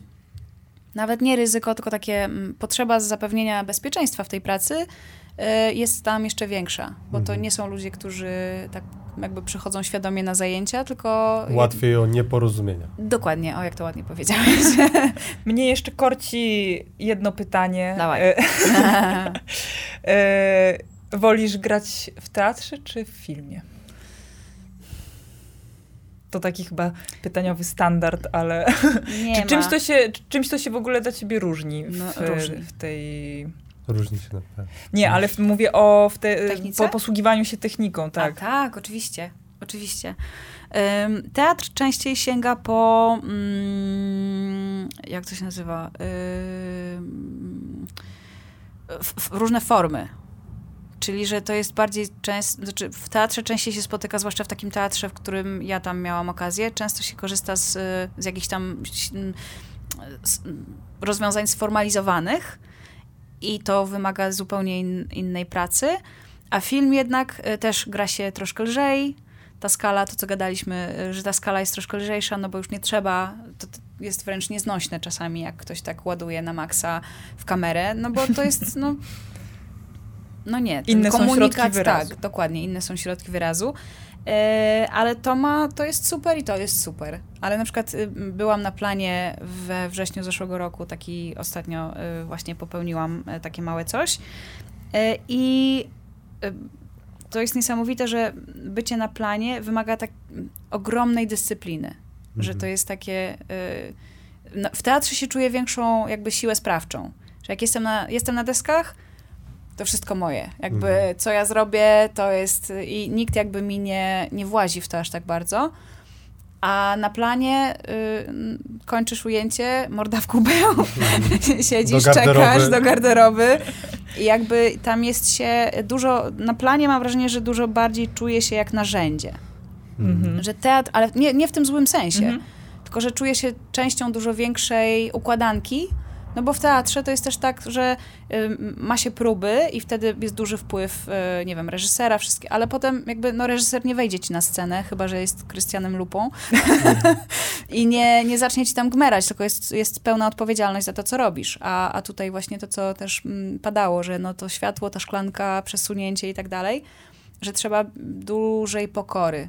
nawet nie ryzyko, tylko takie mm, potrzeba zapewnienia bezpieczeństwa w tej pracy jest tam jeszcze większa, bo to Mhm. nie są ludzie, którzy tak jakby przychodzą świadomie na zajęcia, tylko... Łatwiej o nieporozumienia. Dokładnie, o jak to ładnie powiedziałeś. Mnie jeszcze korci jedno pytanie. Dawaj. E, e, wolisz grać w teatrze czy w filmie? To taki chyba pytaniowy standard, ale Nie czy ma. czymś to, się, czy czymś to się w ogóle dla ciebie różni w, No, różni. w tej... Różni się na pewno. Nie, ale w, mówię o w te, po posługiwaniu się techniką, tak. A, tak, oczywiście. Oczywiście. Ym, teatr częściej sięga po. Mm, jak to się nazywa? Ym, f, f, różne formy. Czyli, że to jest bardziej często, znaczy w teatrze częściej się spotyka, zwłaszcza w takim teatrze, w którym ja tam miałam okazję, często się korzysta z, z jakichś tam z, rozwiązań sformalizowanych i to wymaga zupełnie in, innej pracy. A film jednak y, też gra się troszkę lżej. Ta skala, to co gadaliśmy, y, że ta skala jest troszkę lżejsza, no bo już nie trzeba, to, to jest wręcz nieznośne czasami, jak ktoś tak ładuje na maksa w kamerę, no bo to jest, no, no nie. Inne są środki wyrazu. Tak, dokładnie, inne są środki wyrazu. E, ale to ma, to jest super i to jest super. Ale na przykład y, byłam na planie we wrześniu zeszłego roku, taki ostatnio y, właśnie popełniłam y, takie małe coś. E, I to jest niesamowite, że bycie na planie wymaga tak ogromnej dyscypliny. Że to jest takie. no, w teatrze się czuję większą jakby siłę sprawczą. Że jak jestem na, jestem na deskach, to wszystko moje. Jakby Mhm. co ja zrobię, to jest. I nikt jakby mi nie, nie włazi w to aż tak bardzo. A na planie y, kończysz ujęcie, morda w kubeł, siedzisz, Do czekasz do garderoby. I jakby tam jest się dużo, na planie mam wrażenie, że dużo bardziej czuję się jak narzędzie. Mhm. Że teatr, ale nie, nie w tym złym sensie, Mhm. tylko że czuję się częścią dużo większej układanki, no bo w teatrze to jest też tak, że ma się próby i wtedy jest duży wpływ, y, nie wiem, reżysera, wszystkie, ale potem jakby, no reżyser nie wejdzie ci na scenę, chyba, że jest Krystianem Lupą i nie, nie zacznie ci tam gmerać, tylko jest, jest pełna odpowiedzialność za to, co robisz. A, a tutaj właśnie to, co też mm, padało, że no to światło, ta szklanka, przesunięcie i tak dalej, że trzeba dużej pokory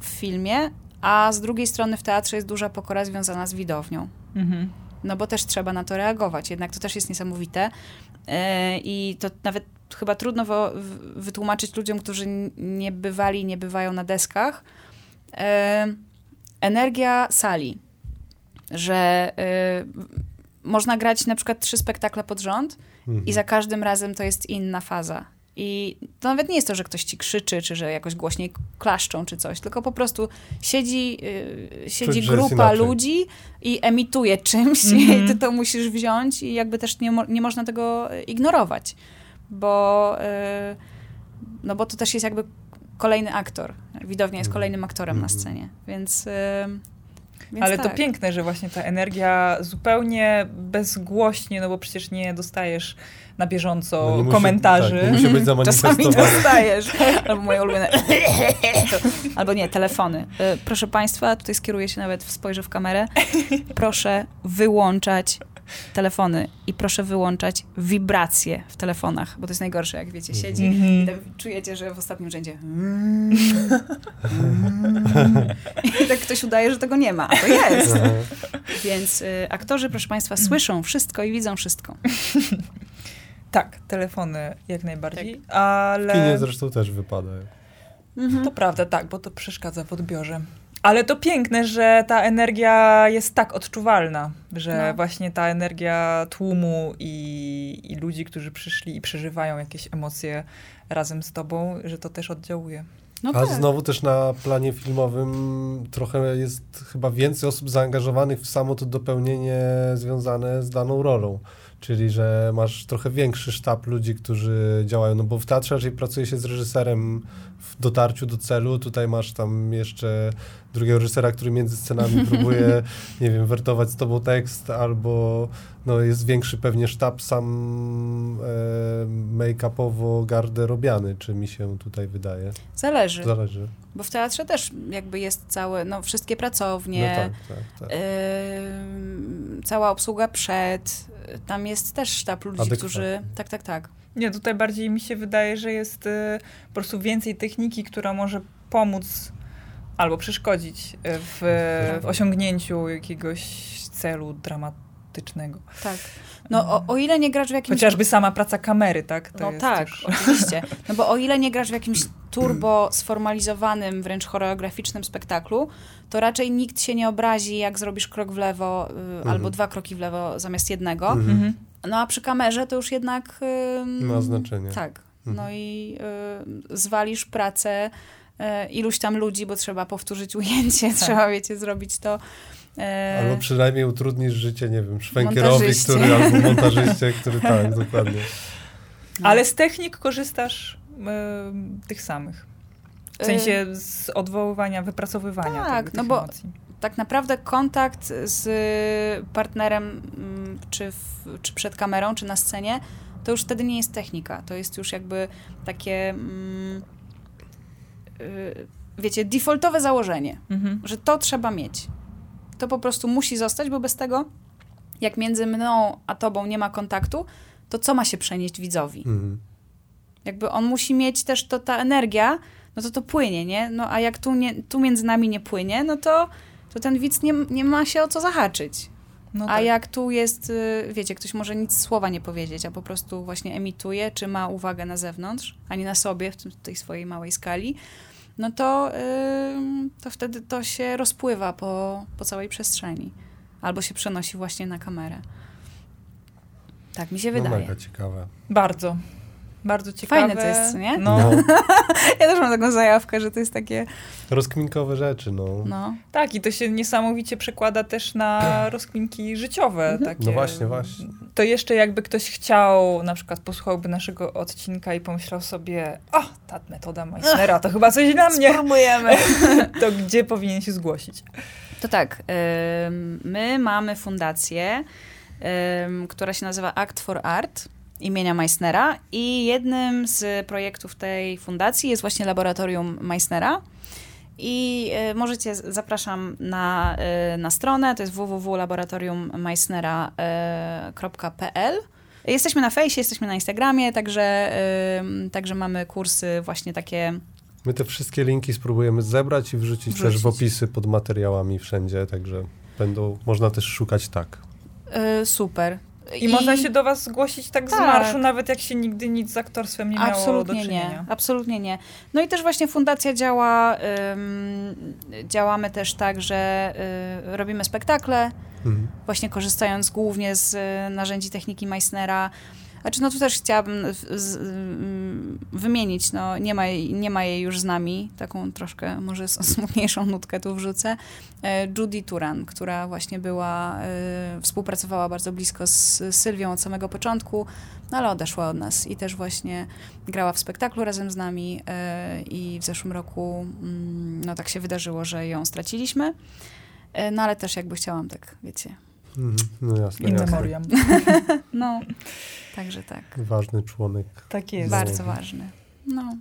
w filmie, a z drugiej strony w teatrze jest duża pokora związana z widownią. Mhm. No bo też trzeba na to reagować. Jednak to też jest niesamowite. E, I to nawet chyba trudno wytłumaczyć ludziom, którzy nie bywali, nie bywają na deskach. E, energia sali. Że e, można grać na przykład trzy spektakle pod rząd Mhm. i za każdym razem to jest inna faza. I to nawet nie jest to, że ktoś ci krzyczy, czy że jakoś głośniej klaszczą, czy coś, tylko po prostu siedzi, yy, siedzi Czuć, grupa ludzi i emituje czymś Mhm. i ty to musisz wziąć i jakby też nie, mo- nie można tego y, ignorować, bo, yy, no bo to też jest jakby kolejny aktor. Widownia jest Mhm. kolejnym aktorem na Mhm. scenie, więc... Yy, więc Ale tak. to piękne, że właśnie ta energia zupełnie bezgłośnie, no bo przecież nie dostajesz na bieżąco No musi- komentarzy. tak, musi być Czasami dostajesz. Albo moje ulubione. Albo nie, telefony. Y, Proszę Państwa, tutaj skieruję się nawet, spojrzę w kamerę. Proszę wyłączać telefony i proszę wyłączać wibracje w telefonach, bo to jest najgorsze, jak wiecie, siedzi Mhm. i tak czujecie, że w ostatnim rzędzie i tak ktoś udaje, że tego nie ma, a to jest. Więc y, aktorzy, proszę Państwa, słyszą wszystko i widzą wszystko. Tak, telefony jak najbardziej, W kinie ale... zresztą też wypada. To prawda, tak, bo to przeszkadza w odbiorze. Ale to piękne, że ta energia jest tak odczuwalna, że No. właśnie ta energia tłumu i, i ludzi, którzy przyszli i przeżywają jakieś emocje razem z tobą, że to też oddziałuje. No A tak. znowu też na planie filmowym trochę jest chyba więcej osób zaangażowanych w samo to dopełnienie związane z daną rolą. Czyli, że masz trochę większy sztab ludzi, którzy działają, no bo w teatrze raczej pracuje się z reżyserem w dotarciu do celu, tutaj masz tam jeszcze drugiego reżysera, który między scenami próbuje, nie wiem, wertować z tobą tekst, albo no, jest większy pewnie sztab sam e, make-upowo garderobiany, czy mi się tutaj wydaje. Zależy, Zależy. bo w teatrze też jakby jest całe, no wszystkie pracownie, No tak, tak, tak. ym, cała obsługa przed, tam jest też sztab ludzi, Adekwatnie. którzy, tak, tak, tak. Nie, tutaj bardziej mi się wydaje, że jest y, po prostu więcej techniki, która może pomóc albo przeszkodzić w, w osiągnięciu jakiegoś celu dramatycznego. Tak. No o, o ile nie grasz w jakimś... Chociażby sama praca kamery, tak? To No jest tak, już... oczywiście. No bo o ile nie grasz w jakimś turbo sformalizowanym, wręcz choreograficznym spektaklu, to raczej nikt się nie obrazi, jak zrobisz krok w lewo y, albo dwa kroki w lewo zamiast jednego. Mhm. Mhm. No a przy kamerze to już jednak... ym, Ma znaczenie. Tak. Mhm. No i y, zwalisz pracę y, iluś tam ludzi, bo trzeba powtórzyć ujęcie, trzeba, wiecie, zrobić to. Y, Albo przynajmniej utrudnisz życie, nie wiem, szwękierowi, który, albo montażyście, który, tak, dokładnie. no. Ale z technik korzystasz y, tych samych. W sensie z odwoływania, wypracowywania tak, no tych bo- emocji. tak naprawdę kontakt z partnerem, mm, czy, w, czy przed kamerą, czy na scenie, to już wtedy nie jest technika. To jest już jakby takie, mm, y, wiecie, defaultowe założenie, Mhm. że to trzeba mieć. To po prostu musi zostać, bo bez tego, jak między mną a tobą nie ma kontaktu, to co ma się przenieść widzowi? Mhm. Jakby on musi mieć też to, ta energia, no to to płynie, nie? No a jak tu, nie, tu między nami nie płynie, no to, to ten widz nie, nie ma się o co zahaczyć. No a tak. jak tu jest, y, wiecie, ktoś może nic słowa nie powiedzieć, a po prostu właśnie emituje, czy ma uwagę na zewnątrz, a nie na sobie w tej swojej małej skali, no to, ym, to wtedy to się rozpływa po, po całej przestrzeni. Albo się przenosi właśnie na kamerę. Tak mi się No wydaje. mega ciekawe. Bardzo. Bardzo ciekawe. Fajne to jest, nie? No, No, Ja też mam taką zajawkę, że to jest takie, rozkminkowe rzeczy, no. no, tak, i to się niesamowicie przekłada też na rozkminki życiowe. Takie. No właśnie, właśnie. To jeszcze jakby ktoś chciał, na przykład posłuchałby naszego odcinka i pomyślał sobie, o, ta metoda Meissnera to chyba coś dla mnie. spróbujemy. To gdzie powinien się zgłosić? To tak, my mamy fundację, która się nazywa Act for Art imienia Meissnera i jednym z projektów tej fundacji jest właśnie laboratorium Meissnera. I y, możecie, zapraszam na, y, na stronę, to jest www.laboratoriummeiснera.pl. Jesteśmy na fejsie, jesteśmy na Instagramie, także, także mamy kursy właśnie takie My te wszystkie linki spróbujemy zebrać i wrzucić, też Wrzucić. w opisy pod materiałami wszędzie, także będą, można też szukać tak. super. I, można się do was zgłosić tak, z Tak. marszu, nawet jak się nigdy nic z aktorstwem nie miało do Absolutnie nie, czynienia. absolutnie nie. No i też właśnie fundacja działa, ym, działamy też tak, że y, robimy spektakle, Mhm. właśnie korzystając głównie z y, narzędzi techniki Meissnera. Znaczy, no tu też chciałabym z, ym, wymienić, no nie ma, nie ma jej już z nami, taką troszkę może smutniejszą nutkę tu wrzucę, e, Judy Turan, która właśnie była, e, współpracowała bardzo blisko z Sylwią od samego początku, no ale odeszła od nas i też właśnie grała w spektaklu razem z nami e, i w zeszłym roku mm, no tak się wydarzyło, że ją straciliśmy, no ale też jakby chciałam tak, wiecie. No jasne, In memoriam. no, także tak. Ważny członek. Tak jest. Bardzo ważne. No.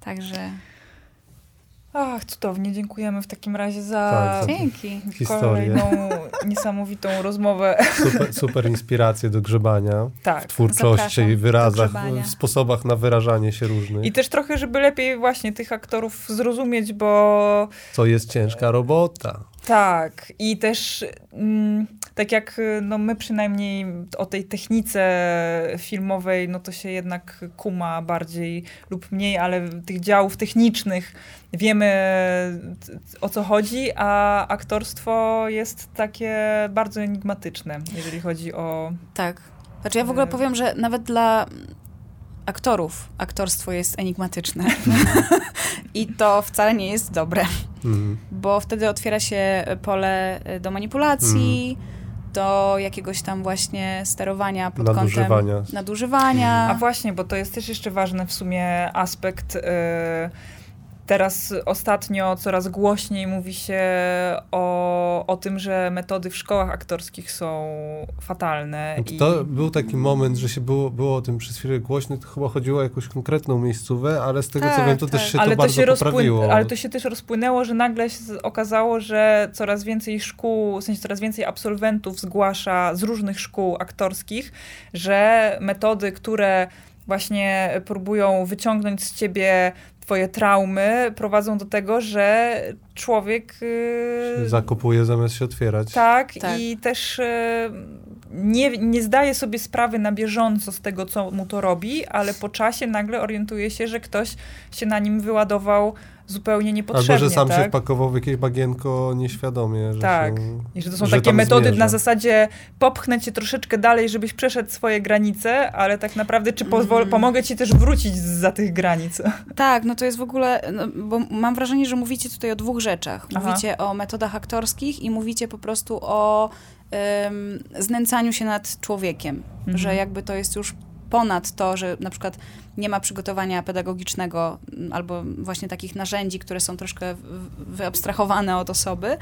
Także Ach, cudownie, dziękujemy w takim razie za Tak, za- dzięki. Historię. kolejną niesamowitą rozmowę. Super, super inspiracje do grzebania Tak. w twórczości Zapraszam i wyrazach, w sposobach na wyrażanie się różnych. I też trochę, żeby lepiej właśnie tych aktorów zrozumieć, bo Co jest ciężka robota. Tak, i też mm, tak jak y, no, my przynajmniej o tej technice filmowej, no to się jednak kuma bardziej lub mniej, ale tych działów technicznych wiemy o co chodzi, a aktorstwo jest takie bardzo enigmatyczne, jeżeli chodzi o... Tak. Znaczy ja w ogóle powiem, że nawet dla aktorów aktorstwo jest enigmatyczne. I to wcale nie jest dobre, mm. bo wtedy otwiera się pole do manipulacji, mm. do jakiegoś tam właśnie sterowania pod nadużywania. kątem nadużywania. A właśnie, bo to jest też jeszcze ważny w sumie aspekt. Yy, Teraz ostatnio coraz głośniej mówi się o, o tym, że metody w szkołach aktorskich są fatalne. No to i... był taki moment, że się było, było o tym przez chwilę głośno, to chyba chodziło o jakąś konkretną miejscówę, ale z tego tak, co wiem, to tak. też się ale to, bardzo się poprawiło. Ale to się też rozpłynęło, że nagle się okazało, że coraz więcej szkół, w sensie coraz więcej absolwentów zgłasza z różnych szkół aktorskich, że metody, które właśnie próbują wyciągnąć z ciebie twoje traumy prowadzą do tego, że człowiek... Yy, zakopuje zamiast się otwierać. Tak, tak. i też yy, nie, nie zdaje sobie sprawy na bieżąco z tego, co mu to robi, ale po czasie nagle orientuje się, że ktoś się na nim wyładował zupełnie niepotrzebnie. Albo, że sam tak? się wpakował w jakieś bagienko nieświadomie. Że tak. Się, I że to są że takie metody zmierza. na zasadzie popchnę cię troszeczkę dalej, żebyś przeszedł swoje granice, ale tak naprawdę czy pozwol, mm. pomogę ci też wrócić za tych granic. Tak, no to jest w ogóle, no, bo mam wrażenie, że mówicie tutaj o dwóch rzeczach. Mówicie Aha. o metodach aktorskich i mówicie po prostu o um, znęcaniu się nad człowiekiem. Mhm. Że jakby to jest już ponad to, że na przykład nie ma przygotowania pedagogicznego mm, albo właśnie takich narzędzi, które są troszkę wyabstrahowane od osoby.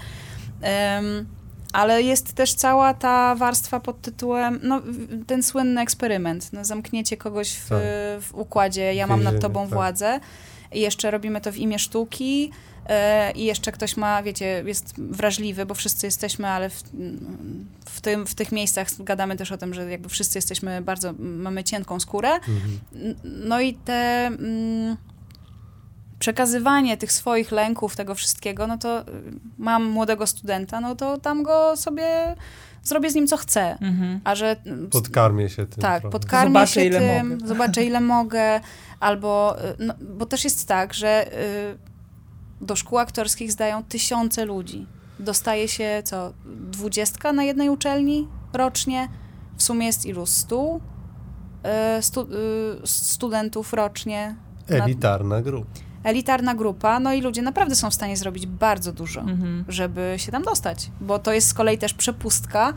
Um, ale jest też cała ta warstwa pod tytułem, no, ten słynny eksperyment, no, zamknięcie kogoś w, tak. w układzie, ja mam nad tobą tak. władzę i jeszcze robimy to w imię sztuki, i jeszcze ktoś ma, wiecie, jest wrażliwy, bo wszyscy jesteśmy, ale w, w, tym, w tych miejscach gadamy też o tym, że jakby wszyscy jesteśmy bardzo, mamy cienką skórę. Mhm. No i te mm, przekazywanie tych swoich lęków, tego wszystkiego, no to y, mam młodego studenta, no to tam go sobie zrobię z nim co chcę. Mhm. A że... Podkarmię się tym. Tak, prawda? podkarmię zobaczę, się ile tym, mogę. zobaczę ile mogę, albo, y, no, bo też jest tak, że y, do szkół aktorskich zdają tysiące ludzi. Dostaje się co, dwudziestka na jednej uczelni rocznie? W sumie jest ilu? Stu? E, stu, e, studentów rocznie. Elitarna grupa. Elitarna grupa, no i ludzie naprawdę są w stanie zrobić bardzo dużo, mhm. żeby się tam dostać, bo to jest z kolei też przepustka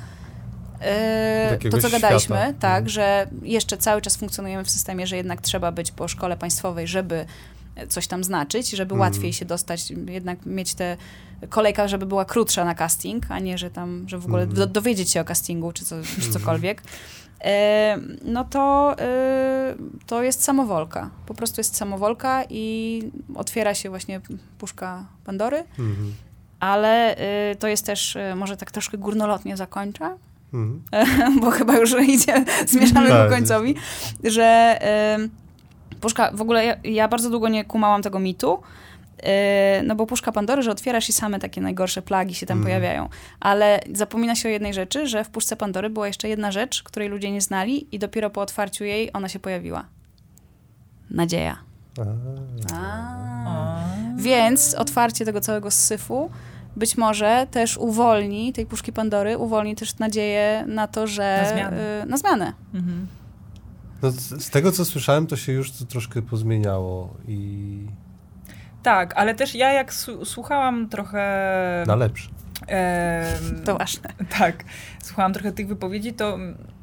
e, to, co gadaliśmy, świata. tak, mhm. że jeszcze cały czas funkcjonujemy w systemie, że jednak trzeba być po szkole państwowej, żeby coś tam znaczyć, żeby mm. łatwiej się dostać, jednak mieć te kolejka, żeby była krótsza na casting, a nie, że tam, że w ogóle mm. do, dowiedzieć się o castingu czy, co, czy mhm. cokolwiek. E, no to, e, to jest samowolka. Po prostu jest samowolka i otwiera się właśnie puszka Pandory, ale e, to jest też, e, może tak troszkę górnolotnie zakończę, bo chyba już idzie, zmierzamy tak, ku końcowi, że e, puszka, w ogóle ja, ja bardzo długo nie kumałam tego mitu, yy, no bo puszka Pandory, że otwierasz i same takie najgorsze plagi się tam mm. pojawiają. Ale zapomina się o jednej rzeczy, że w puszce Pandory była jeszcze jedna rzecz, której ludzie nie znali i dopiero po otwarciu jej ona się pojawiła. Nadzieja. A. Więc otwarcie tego całego syfu być może też uwolni, tej puszki Pandory, uwolni też nadzieję na to, że... Na zmianę. Yy, na zmianę. Mhm. No, z tego, co słyszałem, to się już to troszkę pozmieniało i... Tak, ale też ja jak słuchałam trochę... Na lepsze. E, to ważne. Tak. Słuchałam trochę tych wypowiedzi, to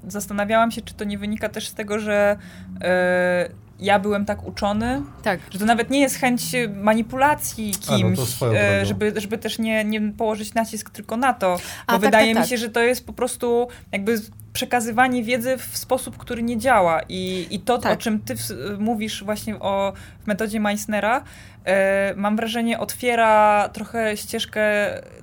zastanawiałam się, czy to nie wynika też z tego, że e, ja byłem tak uczony, tak. że to nawet nie jest chęć manipulacji kimś, A, no żeby, żeby też nie, nie położyć nacisk tylko na to. Bo A, tak, wydaje tak, mi tak. się, że to jest po prostu jakby przekazywanie wiedzy w sposób, który nie działa. I, i to, tak. o czym ty mówisz właśnie o, w metodzie Meissnera, mam wrażenie, otwiera trochę ścieżkę,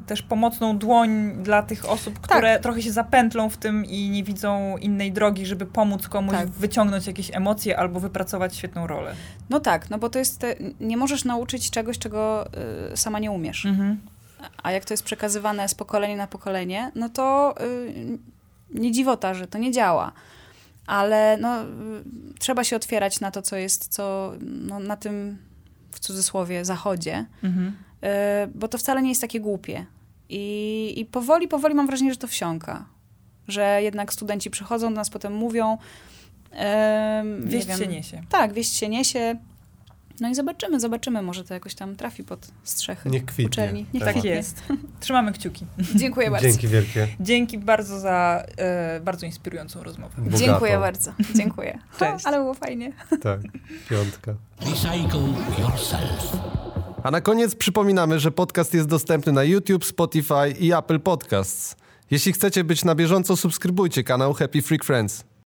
też pomocną dłoń dla tych osób, które tak. trochę się zapętlą w tym i nie widzą innej drogi, żeby pomóc komuś tak. wyciągnąć jakieś emocje albo wypracować świetną rolę. No tak, no bo to jest, nie możesz nauczyć czegoś, czego y, sama nie umiesz. Mhm. a jak to jest przekazywane z pokolenia na pokolenie, no to y, nie dziwota, że to nie działa. Ale no, y, trzeba się otwierać na to, co jest, co no, na tym, w cudzysłowie, zachodzie, Mhm. y, bo to wcale nie jest takie głupie. I, I powoli, powoli mam wrażenie, że to wsiąka. Że jednak studenci przychodzą do nas, potem mówią. nie Wieść wiem, się niesie. Tak, wieść się niesie. No i zobaczymy, zobaczymy, może to jakoś tam trafi pod strzechy Niech kwitnie. uczelni. Niech Tak. Tak kwitnie. jest. Trzymamy kciuki. Dziękuję bardzo. Dzięki wielkie. Dzięki bardzo za e, bardzo inspirującą rozmowę. Bogatą. Dziękuję bardzo. Dziękuję. Cześć. Ale było fajnie. Tak, piątka. Recycle yourself. A na koniec przypominamy, że podcast jest dostępny na YouTube, Spotify i Apple Podcasts. Jeśli chcecie być na bieżąco, subskrybujcie kanał Happy Freak Friends.